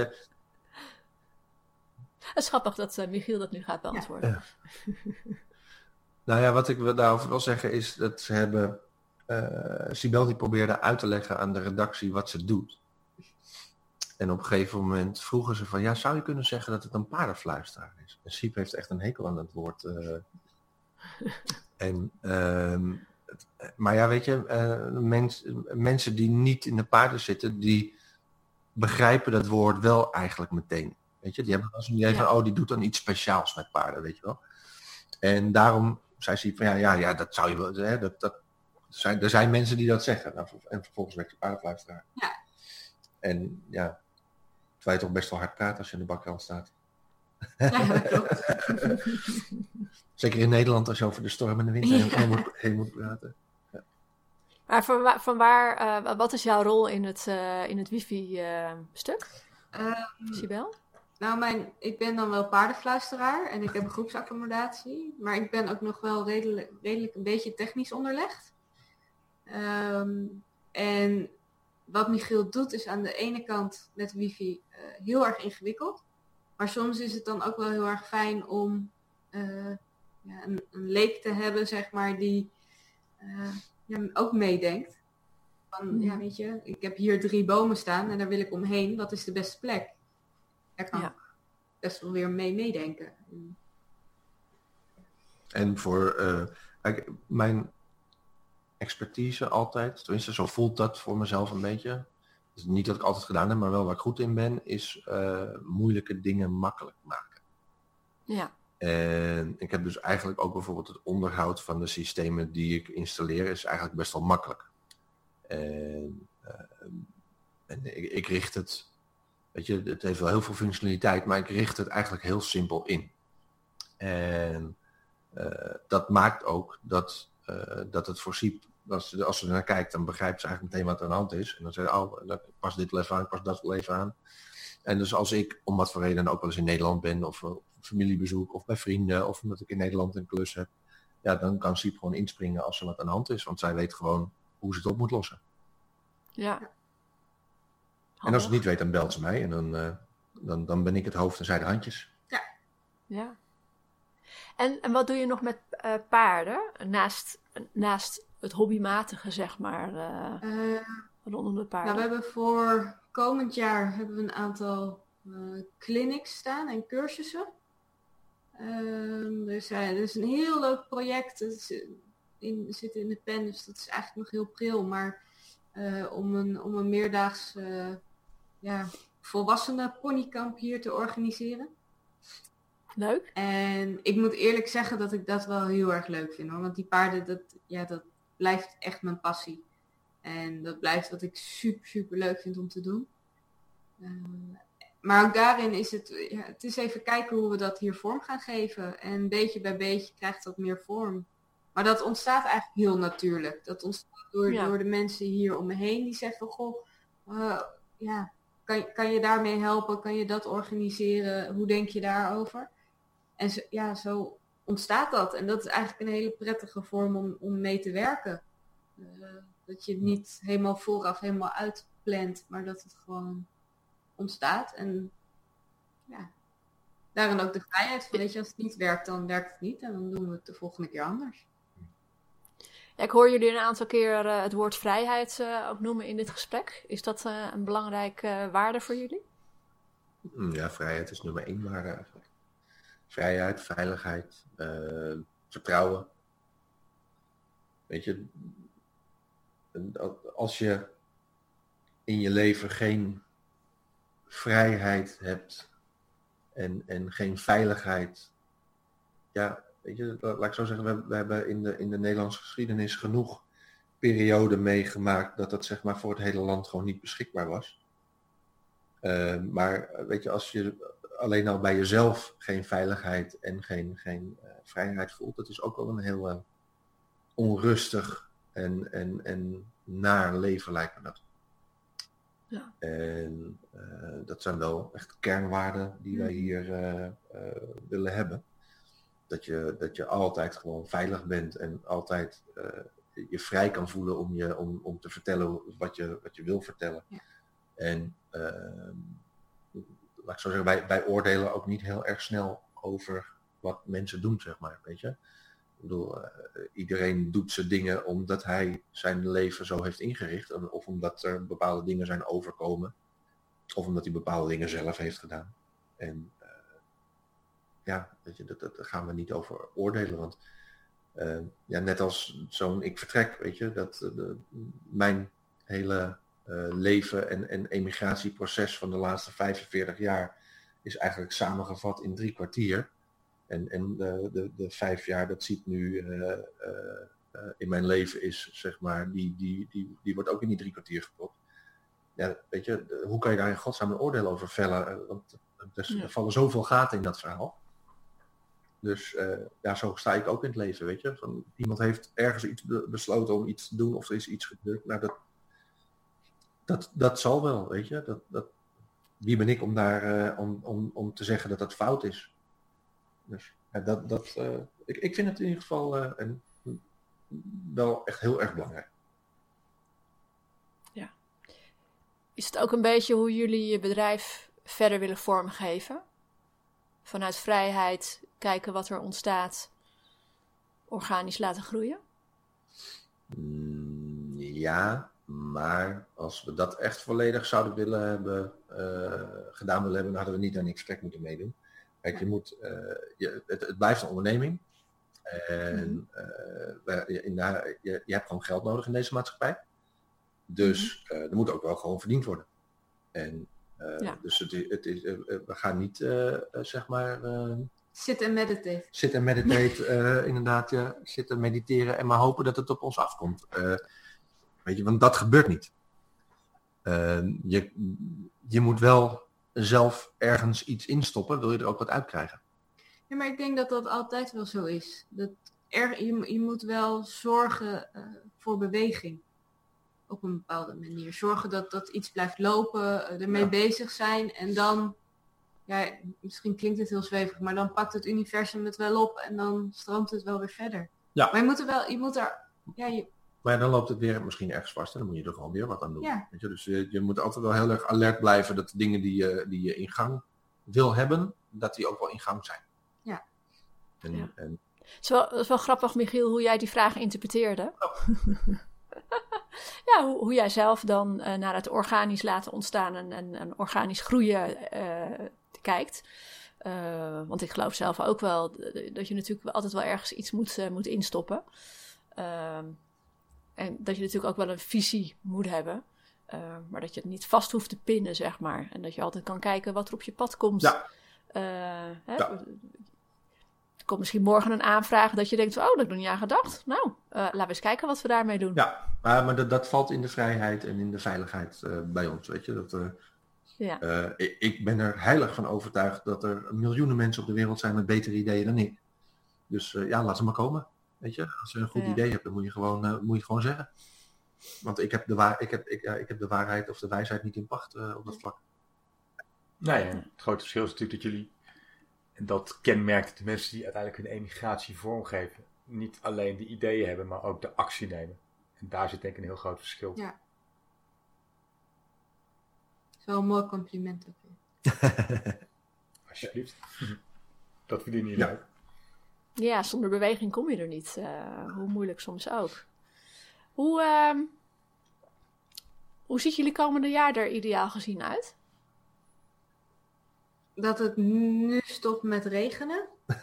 A: Het is grappig dat uh, Michiel dat nu gaat beantwoorden.
B: Ja. nou ja, wat ik daarover wil zeggen is dat ze hebben... Uh, Sibel die probeerde uit te leggen aan de redactie wat ze doet. En op een gegeven moment vroegen ze van... Ja, zou je kunnen zeggen dat het een paardenfluisteraar is? En Siep heeft echt een hekel aan het woord. Uh... en... Uh, maar ja, weet je, uh, mens, mensen die niet in de paarden zitten, die begrijpen dat woord wel eigenlijk meteen. Weet je, die hebben wel zo'n idee van, oh, die doet dan iets speciaals met paarden, weet je wel. En daarom zei ze van, ja, ja, ja dat zou je wel, hè, dat, dat zijn, er zijn mensen die dat zeggen. Nou, en vervolgens werkt de paardenfluisteraar.
C: Ja.
B: En ja, terwijl je toch best wel hard praat als je in de bakkant staat.
C: Ja, dat klopt.
B: Zeker in Nederland als je over de storm en de wind heen, heen, moet, heen moet praten. Ja.
A: Maar van, waar, van waar uh, wat is jouw rol in het, uh, in het wifi-stuk?
C: Uh,
A: Sibel?
C: Nou, mijn, ik ben dan wel paardenfluisteraar en ik heb een groepsaccommodatie. Maar ik ben ook nog wel redelijk, redelijk een beetje technisch onderlegd. Um, en wat Michiel doet is aan de ene kant met wifi heel erg ingewikkeld. Maar soms is het dan ook wel heel erg fijn om uh, ja, een, een, leek te hebben, zeg maar, die uh, ja, ook meedenkt. Van, ja, weet je, ik heb hier drie bomen staan en daar wil ik omheen. Wat is de beste plek? Daar kan ja. ik best wel weer mee meedenken.
B: En voor, uh, mijn expertise altijd, tenminste zo voelt dat voor mezelf een beetje, dus niet dat ik altijd gedaan heb, maar wel waar ik goed in ben, is uh, moeilijke dingen makkelijk maken.
A: Ja.
B: En ik heb dus eigenlijk ook bijvoorbeeld het onderhoud van de systemen die ik installeer, is eigenlijk best wel makkelijk. En, uh, en ik, ik, richt het weet je, het heeft wel heel veel functionaliteit, maar ik richt het eigenlijk heel simpel in. En eh, dat maakt ook dat, uh, dat het voor SIEP, als, als ze er naar kijkt, dan begrijpt ze eigenlijk meteen wat er aan de hand is. En dan zegt oh, pas dit leven aan, pas dat leven aan. En dus als ik, om wat voor reden ook wel eens in Nederland ben, of op familiebezoek, of bij vrienden, of omdat ik in Nederland een klus heb, ja, dan kan SIEP gewoon inspringen als er wat aan de hand is. Want zij weet gewoon hoe ze het op moet lossen.
A: Ja.
B: En als het niet weet, dan belt ze mij en dan, uh, dan, dan ben ik het hoofd en zij de handjes.
C: Ja.
A: Ja. En, en wat doe je nog met uh, paarden? Naast, naast het hobbymatige, zeg maar, uh, rondom de paarden.
C: Nou, we hebben voor komend jaar hebben we een aantal clinics staan en cursussen. dus ja, dat is een heel leuk project. Het is in, zit in de pen, dus dat is eigenlijk nog heel pril. Maar om, een, om een meerdaags ja, volwassenen ponykamp hier te organiseren.
A: Leuk.
C: En ik moet eerlijk zeggen dat ik dat wel heel erg leuk vind. Hoor. Want die paarden, dat, ja, dat blijft echt mijn passie. En dat blijft wat ik super, super leuk vind om te doen. Uh, maar ook daarin is het, ja, het is even kijken hoe we dat hier vorm gaan geven. En beetje bij beetje krijgt dat meer vorm. Maar dat ontstaat eigenlijk heel natuurlijk. Dat ontstaat door, ja. door de mensen hier om me heen die zeggen, goh, uh, ja, kan, kan je daarmee helpen? Kan je dat organiseren? Hoe denk je daarover? En zo, ja, zo ontstaat dat. En dat is eigenlijk een hele prettige vorm om, om mee te werken. Uh, dat je het niet helemaal vooraf helemaal uitplant, maar dat het gewoon ontstaat. En ja, daarin ook de vrijheid van, weet je, als het niet werkt, dan werkt het niet. En dan doen we het de volgende keer anders.
A: Ja, ik hoor jullie een aantal keer uh, het woord vrijheid uh, ook noemen in dit gesprek. Is dat uh, een belangrijke waarde voor jullie?
B: Ja, vrijheid is nummer één waarde eigenlijk. Vrijheid, veiligheid, vertrouwen. Weet je, als je in je leven geen vrijheid hebt en, en geen veiligheid, ja, weet je, laat ik zo zeggen, we, we, hebben in de, in de Nederlandse geschiedenis genoeg perioden meegemaakt dat dat zeg maar voor het hele land gewoon niet beschikbaar was. Uh, maar weet je, als je alleen al bij jezelf geen veiligheid en geen, geen uh, vrijheid voelt, dat is ook wel een heel uh, onrustig en, en, en naar leven lijkt me dat.
A: Ja.
B: En dat zijn wel echt kernwaarden die wij hier willen hebben dat je, dat je altijd gewoon veilig bent en altijd je vrij kan voelen om, je, om, om te vertellen wat je, wat je wil vertellen.
C: Ja.
B: En uh, laat ik zo zeggen, wij, wij oordelen ook niet heel erg snel over wat mensen doen, zeg maar. Weet je? Ik bedoel, uh, iedereen doet zijn dingen omdat hij zijn leven zo heeft ingericht. Of omdat er bepaalde dingen zijn overkomen. Of omdat hij bepaalde dingen zelf heeft gedaan. En ja, weet je, dat, dat, gaan we niet over oordelen. Want uh, ja, net als zo'n ik vertrek, weet je, dat uh, mijn hele uh, leven en, en emigratieproces van de laatste 45 jaar is eigenlijk samengevat in drie kwartier. En, en de, de, de vijf jaar, dat ziet nu in mijn leven is, zeg maar, die, die, die, die wordt ook in die drie kwartier gepropt. Ja, weet je, hoe kan je daar in godsnaam een oordeel over vellen? Want er, er vallen zoveel gaten in dat verhaal. Dus uh, ja, zo sta ik ook in het leven, weet je. Van, iemand heeft ergens iets besloten om iets te doen of er is iets gebeurd. Nou, dat, dat, dat zal wel, weet je. Dat, dat, wie ben ik om, daar, uh, om, om, om te zeggen dat dat fout is? Dus ja, dat, dat, uh, ik, ik vind het in ieder geval een, wel echt heel erg belangrijk.
A: Ja. Is het ook een beetje hoe jullie je bedrijf verder willen vormgeven? Vanuit vrijheid, kijken wat er ontstaat, organisch laten groeien?
B: Mm, ja, maar als we dat echt volledig zouden willen hebben, uh, gedaan willen hebben, dan hadden we niet aan niks moeten meedoen. Kijk, je moet, uh, je, het, het, blijft een onderneming. En uh, in de, je, je, hebt gewoon geld nodig in deze maatschappij. Dus -hmm. er moet ook wel gewoon verdiend worden. En ja. dus het, het is, we gaan niet, zeg maar,
C: Sit en meditate.
B: Sit en meditate, uh, inderdaad, ja. Zitten, mediteren en maar hopen dat het op ons afkomt. Weet je, want dat gebeurt niet. Uh, je, je moet wel zelf ergens iets instoppen, wil je er ook wat uitkrijgen.
C: Ja, maar ik denk dat dat altijd wel zo is. Dat er, je, je moet wel zorgen eh, voor beweging. Op een bepaalde manier. Zorgen dat, dat iets blijft lopen, uh, ermee
B: Ja.
C: bezig zijn. En dan, ja, misschien klinkt het heel zwevig, maar dan pakt het universum het wel op en dan stroomt het wel weer verder.
B: Ja.
C: Maar je moet er wel, je moet er, ja, je,
B: Maar dan loopt het weer misschien ergens vast en dan moet je er gewoon weer wat aan doen.
C: Ja.
B: Weet je? Dus je, je moet altijd wel heel erg alert blijven dat de dingen die je, die je in gang wil hebben, dat die ook wel in gang zijn.
C: Ja.
B: En,
A: Ja.
B: en
A: Het is, wel, het is wel grappig, Michiel, hoe jij die vraag interpreteerde. ja, hoe, hoe jij zelf dan eh, naar het organisch laten ontstaan en, en, en organisch groeien eh, kijkt. Eh, want ik geloof zelf ook wel dat je natuurlijk altijd wel ergens iets moet, eh, moet instoppen. Ehm, en dat je natuurlijk ook wel een visie moet hebben. Eh, maar dat je het niet vast hoeft te pinnen, zeg maar. En dat je altijd kan kijken wat er op je pad komt.
B: Ja.
A: Eh, hè?
B: Ja.
A: Er komt misschien morgen een aanvraag dat je denkt, oh, dat heb ik nog niet aan gedacht. Nou, eh, laten we eens kijken wat we daarmee doen.
B: ja, maar, maar dat, dat valt in de vrijheid en in de veiligheid bij ons. Weet je? Dat,
A: Ja.
B: ik, ik ben er heilig van overtuigd dat er miljoenen mensen op de wereld zijn met betere ideeën dan ik. Dus ja, laat ze maar komen. Weet je, als je een goed
A: Ja.
B: idee hebt, dan moet je gewoon, eh, moet je gewoon zeggen. Want ik heb, de waar, ik, heb, ik, ja, ik heb de waarheid of de wijsheid niet in pacht eh, op dat vlak.
D: Nee, en het grote verschil is natuurlijk dat jullie, en dat kenmerkt de mensen die uiteindelijk hun emigratie vormgeven, niet alleen de ideeën hebben, maar ook de actie nemen. En daar zit denk ik een heel groot verschil.
C: Ja. is wel een mooi compliment ook weer.
D: Alsjeblieft. Dat verdienen jullie
B: Ja.
D: ook.
A: Ja, zonder beweging kom je er niet. eh, hoe moeilijk soms ook. Hoe, ehm, hoe ziet jullie komende jaar er ideaal gezien uit?
C: Dat het nu stopt met regenen.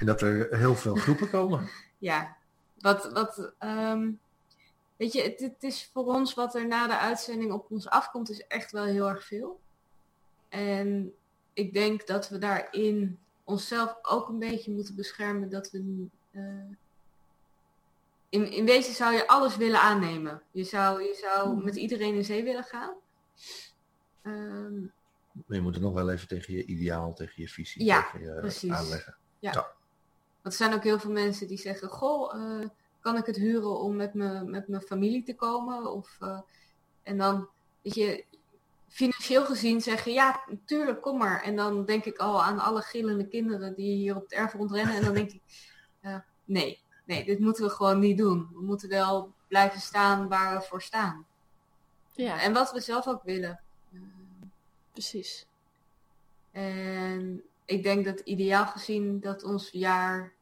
B: en dat er heel veel groepen komen.
C: Ja, wat, wat ehm, weet je, het, het is voor ons wat er na de uitzending op ons afkomt, is echt wel heel erg veel. En ik denk dat we daarin onszelf ook een beetje moeten beschermen dat we. eh, in, in wezen zou je alles willen aannemen. Je zou, je zou met iedereen in zee willen gaan. Ehm,
B: Maar je moet er nog wel even tegen je ideaal, tegen je visie
C: Ja,
B: tegen je
C: precies.
B: aanleggen.
C: Want er zijn ook heel veel mensen die zeggen: Goh, eh, kan ik het huren om met, me, met mijn familie te komen? Of, eh, en dan, weet je, financieel gezien zeggen: Ja, tuurlijk, kom maar. En dan denk ik al aan alle gillende kinderen die hier op het erf rondrennen. En dan denk ik: eh, Nee, nee, dit moeten we gewoon niet doen. We moeten wel blijven staan waar we voor staan.
A: Ja,
C: En wat we zelf ook willen. Eh,
A: precies.
C: En ik denk dat ideaal gezien dat ons jaar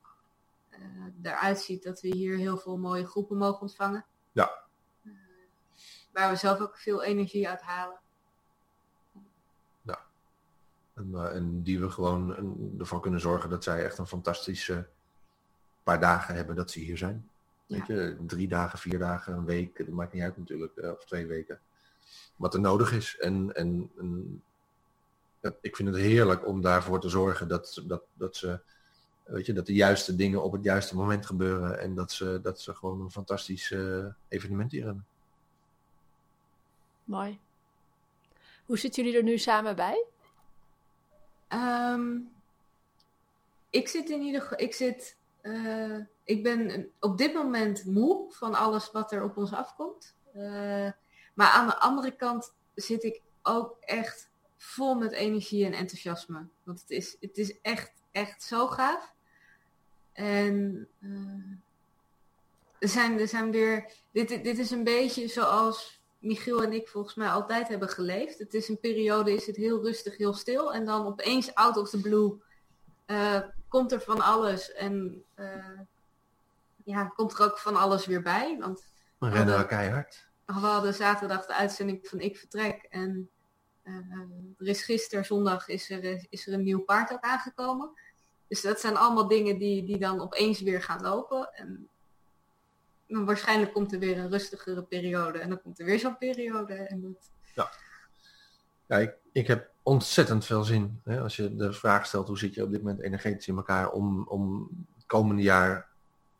C: eh, eruit ziet dat we hier heel veel mooie groepen mogen ontvangen.
B: Ja.
C: Eh, waar we zelf ook veel energie uit halen.
B: En, eh, en die we gewoon ervoor kunnen zorgen dat zij echt een fantastische paar dagen hebben dat ze hier zijn. Weet je, drie dagen, vier dagen, een week, dat maakt niet uit natuurlijk, eh, of twee weken. Wat er nodig is. En, en, en ik vind het heerlijk om daarvoor te zorgen dat, dat, dat ze, weet je, dat de juiste dingen op het juiste moment gebeuren. En dat ze, dat ze gewoon een fantastisch eh, evenement hier hebben.
A: Mooi. Hoe zitten jullie er nu samen bij?
C: Ehm, ik zit in ieder geval, ik zit, eh, ik ben op dit moment moe van alles wat er op ons afkomt. Eh, maar aan de andere kant zit ik ook echt vol met energie en enthousiasme. Want het is, het is echt, echt zo gaaf. En eh, er, zijn, er zijn weer, dit, dit is een beetje zoals Michiel en ik volgens mij altijd hebben geleefd. Het is een periode, is het heel rustig, heel stil. En dan opeens out of the blue eh, komt er van alles. En eh, ja, komt er ook van alles weer bij. Want
B: We rennen keihard.
C: we hadden zaterdag de uitzending van Ik Vertrek. En eh, er is gisteren, zondag, is er, is er een nieuw paard ook aangekomen. Dus dat zijn allemaal dingen die, die dan opeens weer gaan lopen. En waarschijnlijk komt er weer een rustigere periode. En dan komt er weer zo'n periode. En dat,
B: Ja, ik, ik heb ontzettend veel zin. Hè, als je de vraag stelt hoe zit je op dit moment energetisch in elkaar om, om het komende jaar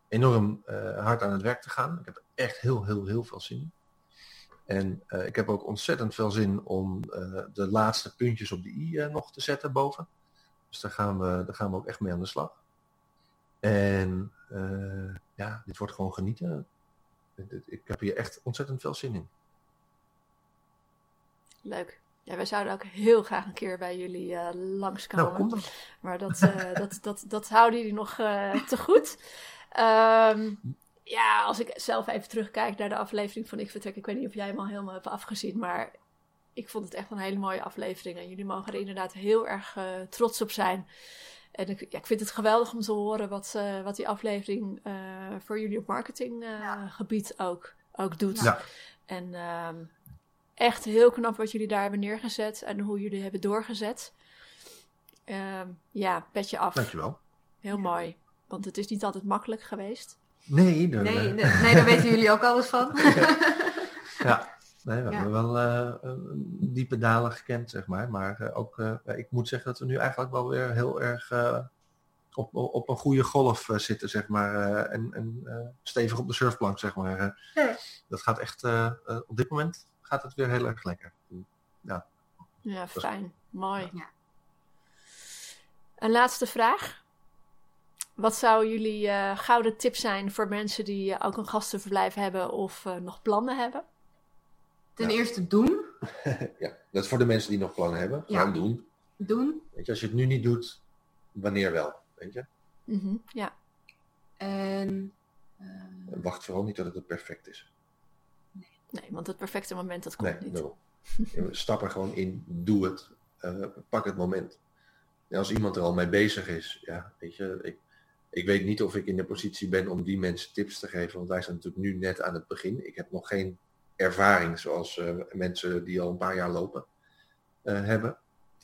B: enorm eh, hard aan het werk te gaan. Ik heb echt heel, heel, heel veel zin in. En uh, ik heb ook ontzettend veel zin om uh, de laatste puntjes op de i nog te zetten boven. Dus daar gaan we, daar gaan we ook echt mee aan de slag. En ja, dit wordt gewoon genieten. Ik heb hier echt ontzettend veel zin in.
A: Leuk. Ja, wij zouden ook heel graag een keer bij jullie uh, langskomen.
B: Nou, kom
A: maar dat, uh, dat, dat, dat houden jullie nog te goed. Um, ja, als ik zelf even terugkijk naar de aflevering van Ik Vertrek. Ik weet niet of jij hem al helemaal hebt afgezien, maar ik vond het echt een hele mooie aflevering. En jullie mogen er inderdaad heel erg trots op zijn. En ik, ja, ik vind het geweldig om te horen wat, wat die aflevering voor jullie op marketinggebied ja. ook, ook doet.
B: Ja.
A: En um, echt heel knap wat jullie daar hebben neergezet en hoe jullie hebben doorgezet. Um, ja, petje af.
B: Dankjewel.
A: Heel mooi. Want het is niet altijd makkelijk geweest.
B: Nee,
C: nee, nee, daar weten jullie ook alles van.
B: ja, nee, we ja. hebben wel uh, diepe dalen gekend, zeg maar. Maar uh, ook, uh, ik moet zeggen dat we nu eigenlijk wel weer heel erg op, op een goede golf zitten, zeg maar. en en stevig op de surfplank, zeg maar.
C: Ja.
B: Dat gaat echt op dit moment gaat het weer heel erg lekker. Ja,
A: ja fijn. Mooi. Ja. Een laatste vraag. Wat zou jullie uh, gouden tip zijn voor mensen die uh, ook een gastenverblijf hebben of uh, nog plannen hebben?
C: Ten ja. eerste doen.
B: ja, dat is voor de mensen die nog plannen hebben. Gewoon ja. doen.
C: Doen.
B: Weet je, als je het nu niet doet, wanneer wel? Weet je?
A: Mm -hmm. Ja.
C: En.
B: Wacht vooral niet dat het perfect is.
A: Nee, want het perfecte moment, dat komt
B: nee,
A: niet.
B: No. Stap er gewoon in, doe het, uh, pak het moment. En als iemand er al mee bezig is, ja, weet je, ik, ik weet niet of ik in de positie ben om die mensen tips te geven, want wij zijn natuurlijk nu net aan het begin. Ik heb nog geen ervaring zoals uh, mensen die al een paar jaar lopen uh, hebben.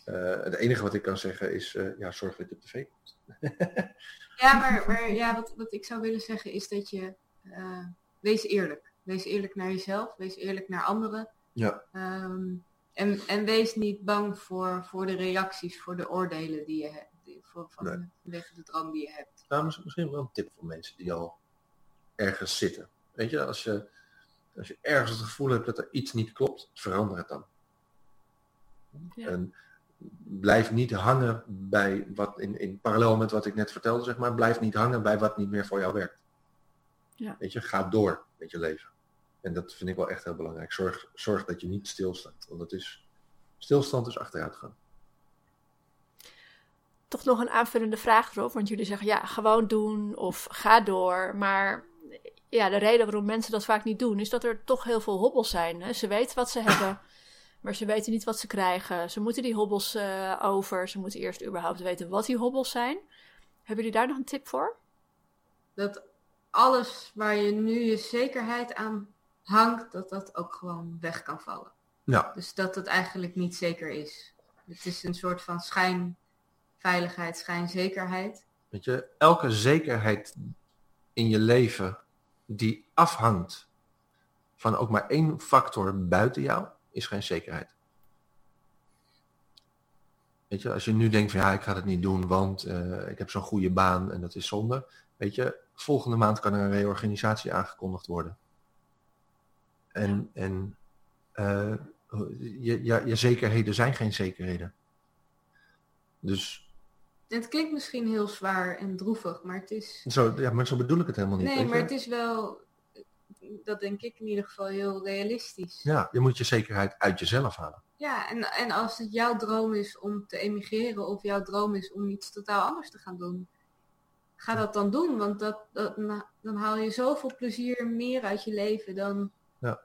B: het enige wat ik kan zeggen is, ja, zorg dat je op tv komt.
C: ja, maar, maar ja, wat, wat ik zou willen zeggen is dat je, wees eerlijk. Wees eerlijk naar jezelf, wees eerlijk naar anderen.
B: Ja.
C: Um, en, en wees niet bang voor, voor de reacties, voor de oordelen die je hebt. Voor, van
B: Nee.
C: vanwege de droom die je hebt.
B: Nou, mis- misschien wel een tip voor mensen die al ergens zitten. Weet je, als je, als je ergens het gevoel hebt dat er iets niet klopt, verander het dan.
A: Ja.
B: En blijf niet hangen bij wat in, in parallel met wat ik net vertelde, zeg maar, blijf niet hangen bij wat niet meer voor jou werkt.
A: Ja.
B: Weet je, ga door met je leven. En dat vind ik wel echt heel belangrijk. Zorg, zorg dat je niet stilstaat. Want het is, stilstand is achteruitgang.
A: Toch nog een aanvullende vraag erop, want jullie zeggen ja, gewoon doen of ga door. Maar ja, de reden waarom mensen dat vaak niet doen, is dat er toch heel veel hobbels zijn. Hè? Ze weten wat ze hebben, maar ze weten niet wat ze krijgen. Ze moeten die hobbels uh, over. Ze moeten eerst überhaupt weten wat die hobbels zijn. Hebben jullie daar nog een tip voor?
C: Dat alles waar je nu je zekerheid aan hangt, dat dat ook gewoon weg kan vallen.
B: Ja.
C: Dus dat het eigenlijk niet zeker is. Het is een soort van schijnveiligheid, schijnzekerheid.
B: Weet je, elke zekerheid in je leven die afhangt van ook maar één factor buiten jou, is geen zekerheid. Weet je, als je nu denkt van ja, ik ga het niet doen, want uh, ik heb zo'n goede baan en dat is zonde. Weet je, volgende maand kan er een reorganisatie aangekondigd worden. En, en uh, je, je, je zekerheden zijn geen zekerheden. Dus.
C: Het klinkt misschien heel zwaar en droevig, maar het is.
B: Zo, ja, maar zo bedoel ik het helemaal niet.
C: Nee, maar het is wel, dat denk ik in ieder geval heel realistisch.
B: Ja, je moet je zekerheid uit jezelf halen.
C: Ja, en, en als het jouw droom is om te emigreren of jouw droom is om iets totaal anders te gaan doen, ga dat dan doen, want dat, dat, dan haal je zoveel plezier meer uit je leven dan
B: ja.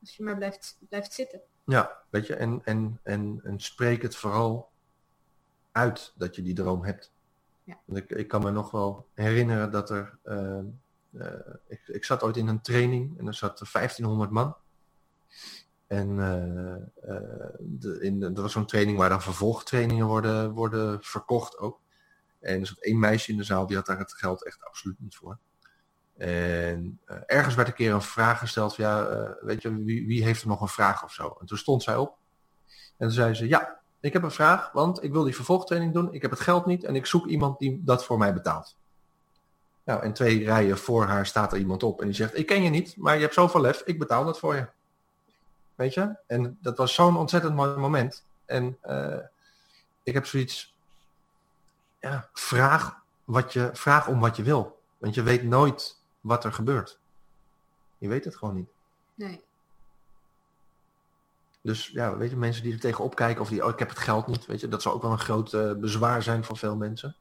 C: als je maar blijft, blijft zitten.
B: Ja, weet je, en, en, en, en spreek het vooral uit dat je die droom hebt.
C: Ja.
B: Want ik, ik kan me nog wel herinneren dat er, uh, uh, ik, ik zat ooit in een training en er zat 1500 man. En uh, de, in, dat was zo'n training waar dan vervolgtrainingen worden, worden verkocht ook. En er zat één meisje in de zaal, die had daar het geld echt absoluut niet voor. En uh, ergens werd een keer een vraag gesteld van, ja, weet je, wie, wie heeft er nog een vraag of zo? En toen stond zij op. En toen zei ze, ja, ik heb een vraag, want ik wil die vervolgtraining doen. Ik heb het geld niet en ik zoek iemand die dat voor mij betaalt. Nou, en twee rijen voor haar staat er iemand op en die zegt, ik ken je niet, maar je hebt zoveel lef, ik betaal dat voor je. weet je. En dat was zo'n ontzettend mooi moment. En uh, ik heb zoiets, ja, vraag, wat je, vraag om wat je wil. Want je weet nooit wat er gebeurt. Je weet het gewoon niet.
C: Nee.
B: Dus ja, weet je, mensen die er tegenop kijken of die, oh, ik heb het geld niet, weet je, dat zal ook wel een groot uh, bezwaar zijn van veel mensen.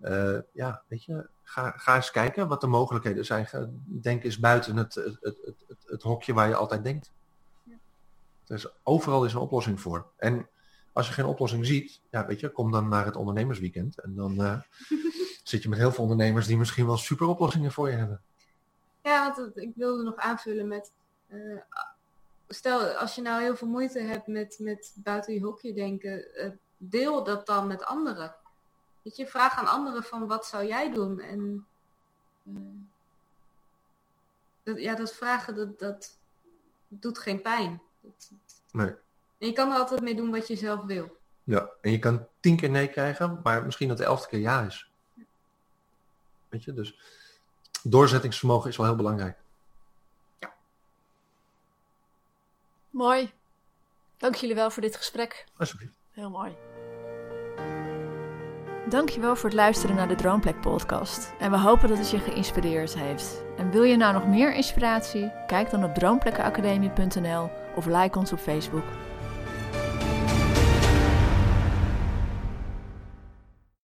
B: Uh, ja, weet je, ga, ga eens kijken wat de mogelijkheden zijn. Denk eens buiten het, het, het, het, het hokje waar je altijd denkt. Ja. Dus overal is een oplossing voor. En als je geen oplossing ziet, ja, weet je, kom dan naar het ondernemersweekend. En dan uh, zit je met heel veel ondernemers die misschien wel super oplossingen voor je hebben.
C: Ja, want ik wilde nog aanvullen met. Stel, als je nou heel veel moeite hebt met, met buiten je hokje denken, uh, deel dat dan met anderen. Weet je, vraag aan anderen van wat zou jij doen? En dat, ja, dat vragen, dat, dat doet geen pijn. Dat,
B: nee.
C: En je kan er altijd mee doen wat je zelf wil.
B: Ja, en je kan tien keer nee krijgen, maar misschien dat de elfde keer ja is. Weet je, dus doorzettingsvermogen is wel heel belangrijk.
A: Mooi. Dank jullie wel voor dit gesprek.
B: Alsjeblieft.
A: Heel mooi. Dankjewel voor het luisteren naar de Droomplek podcast. En we hopen dat het je geïnspireerd heeft. En wil je nou nog meer inspiratie? Kijk dan op droomplekkenacademie.nl of like ons op Facebook.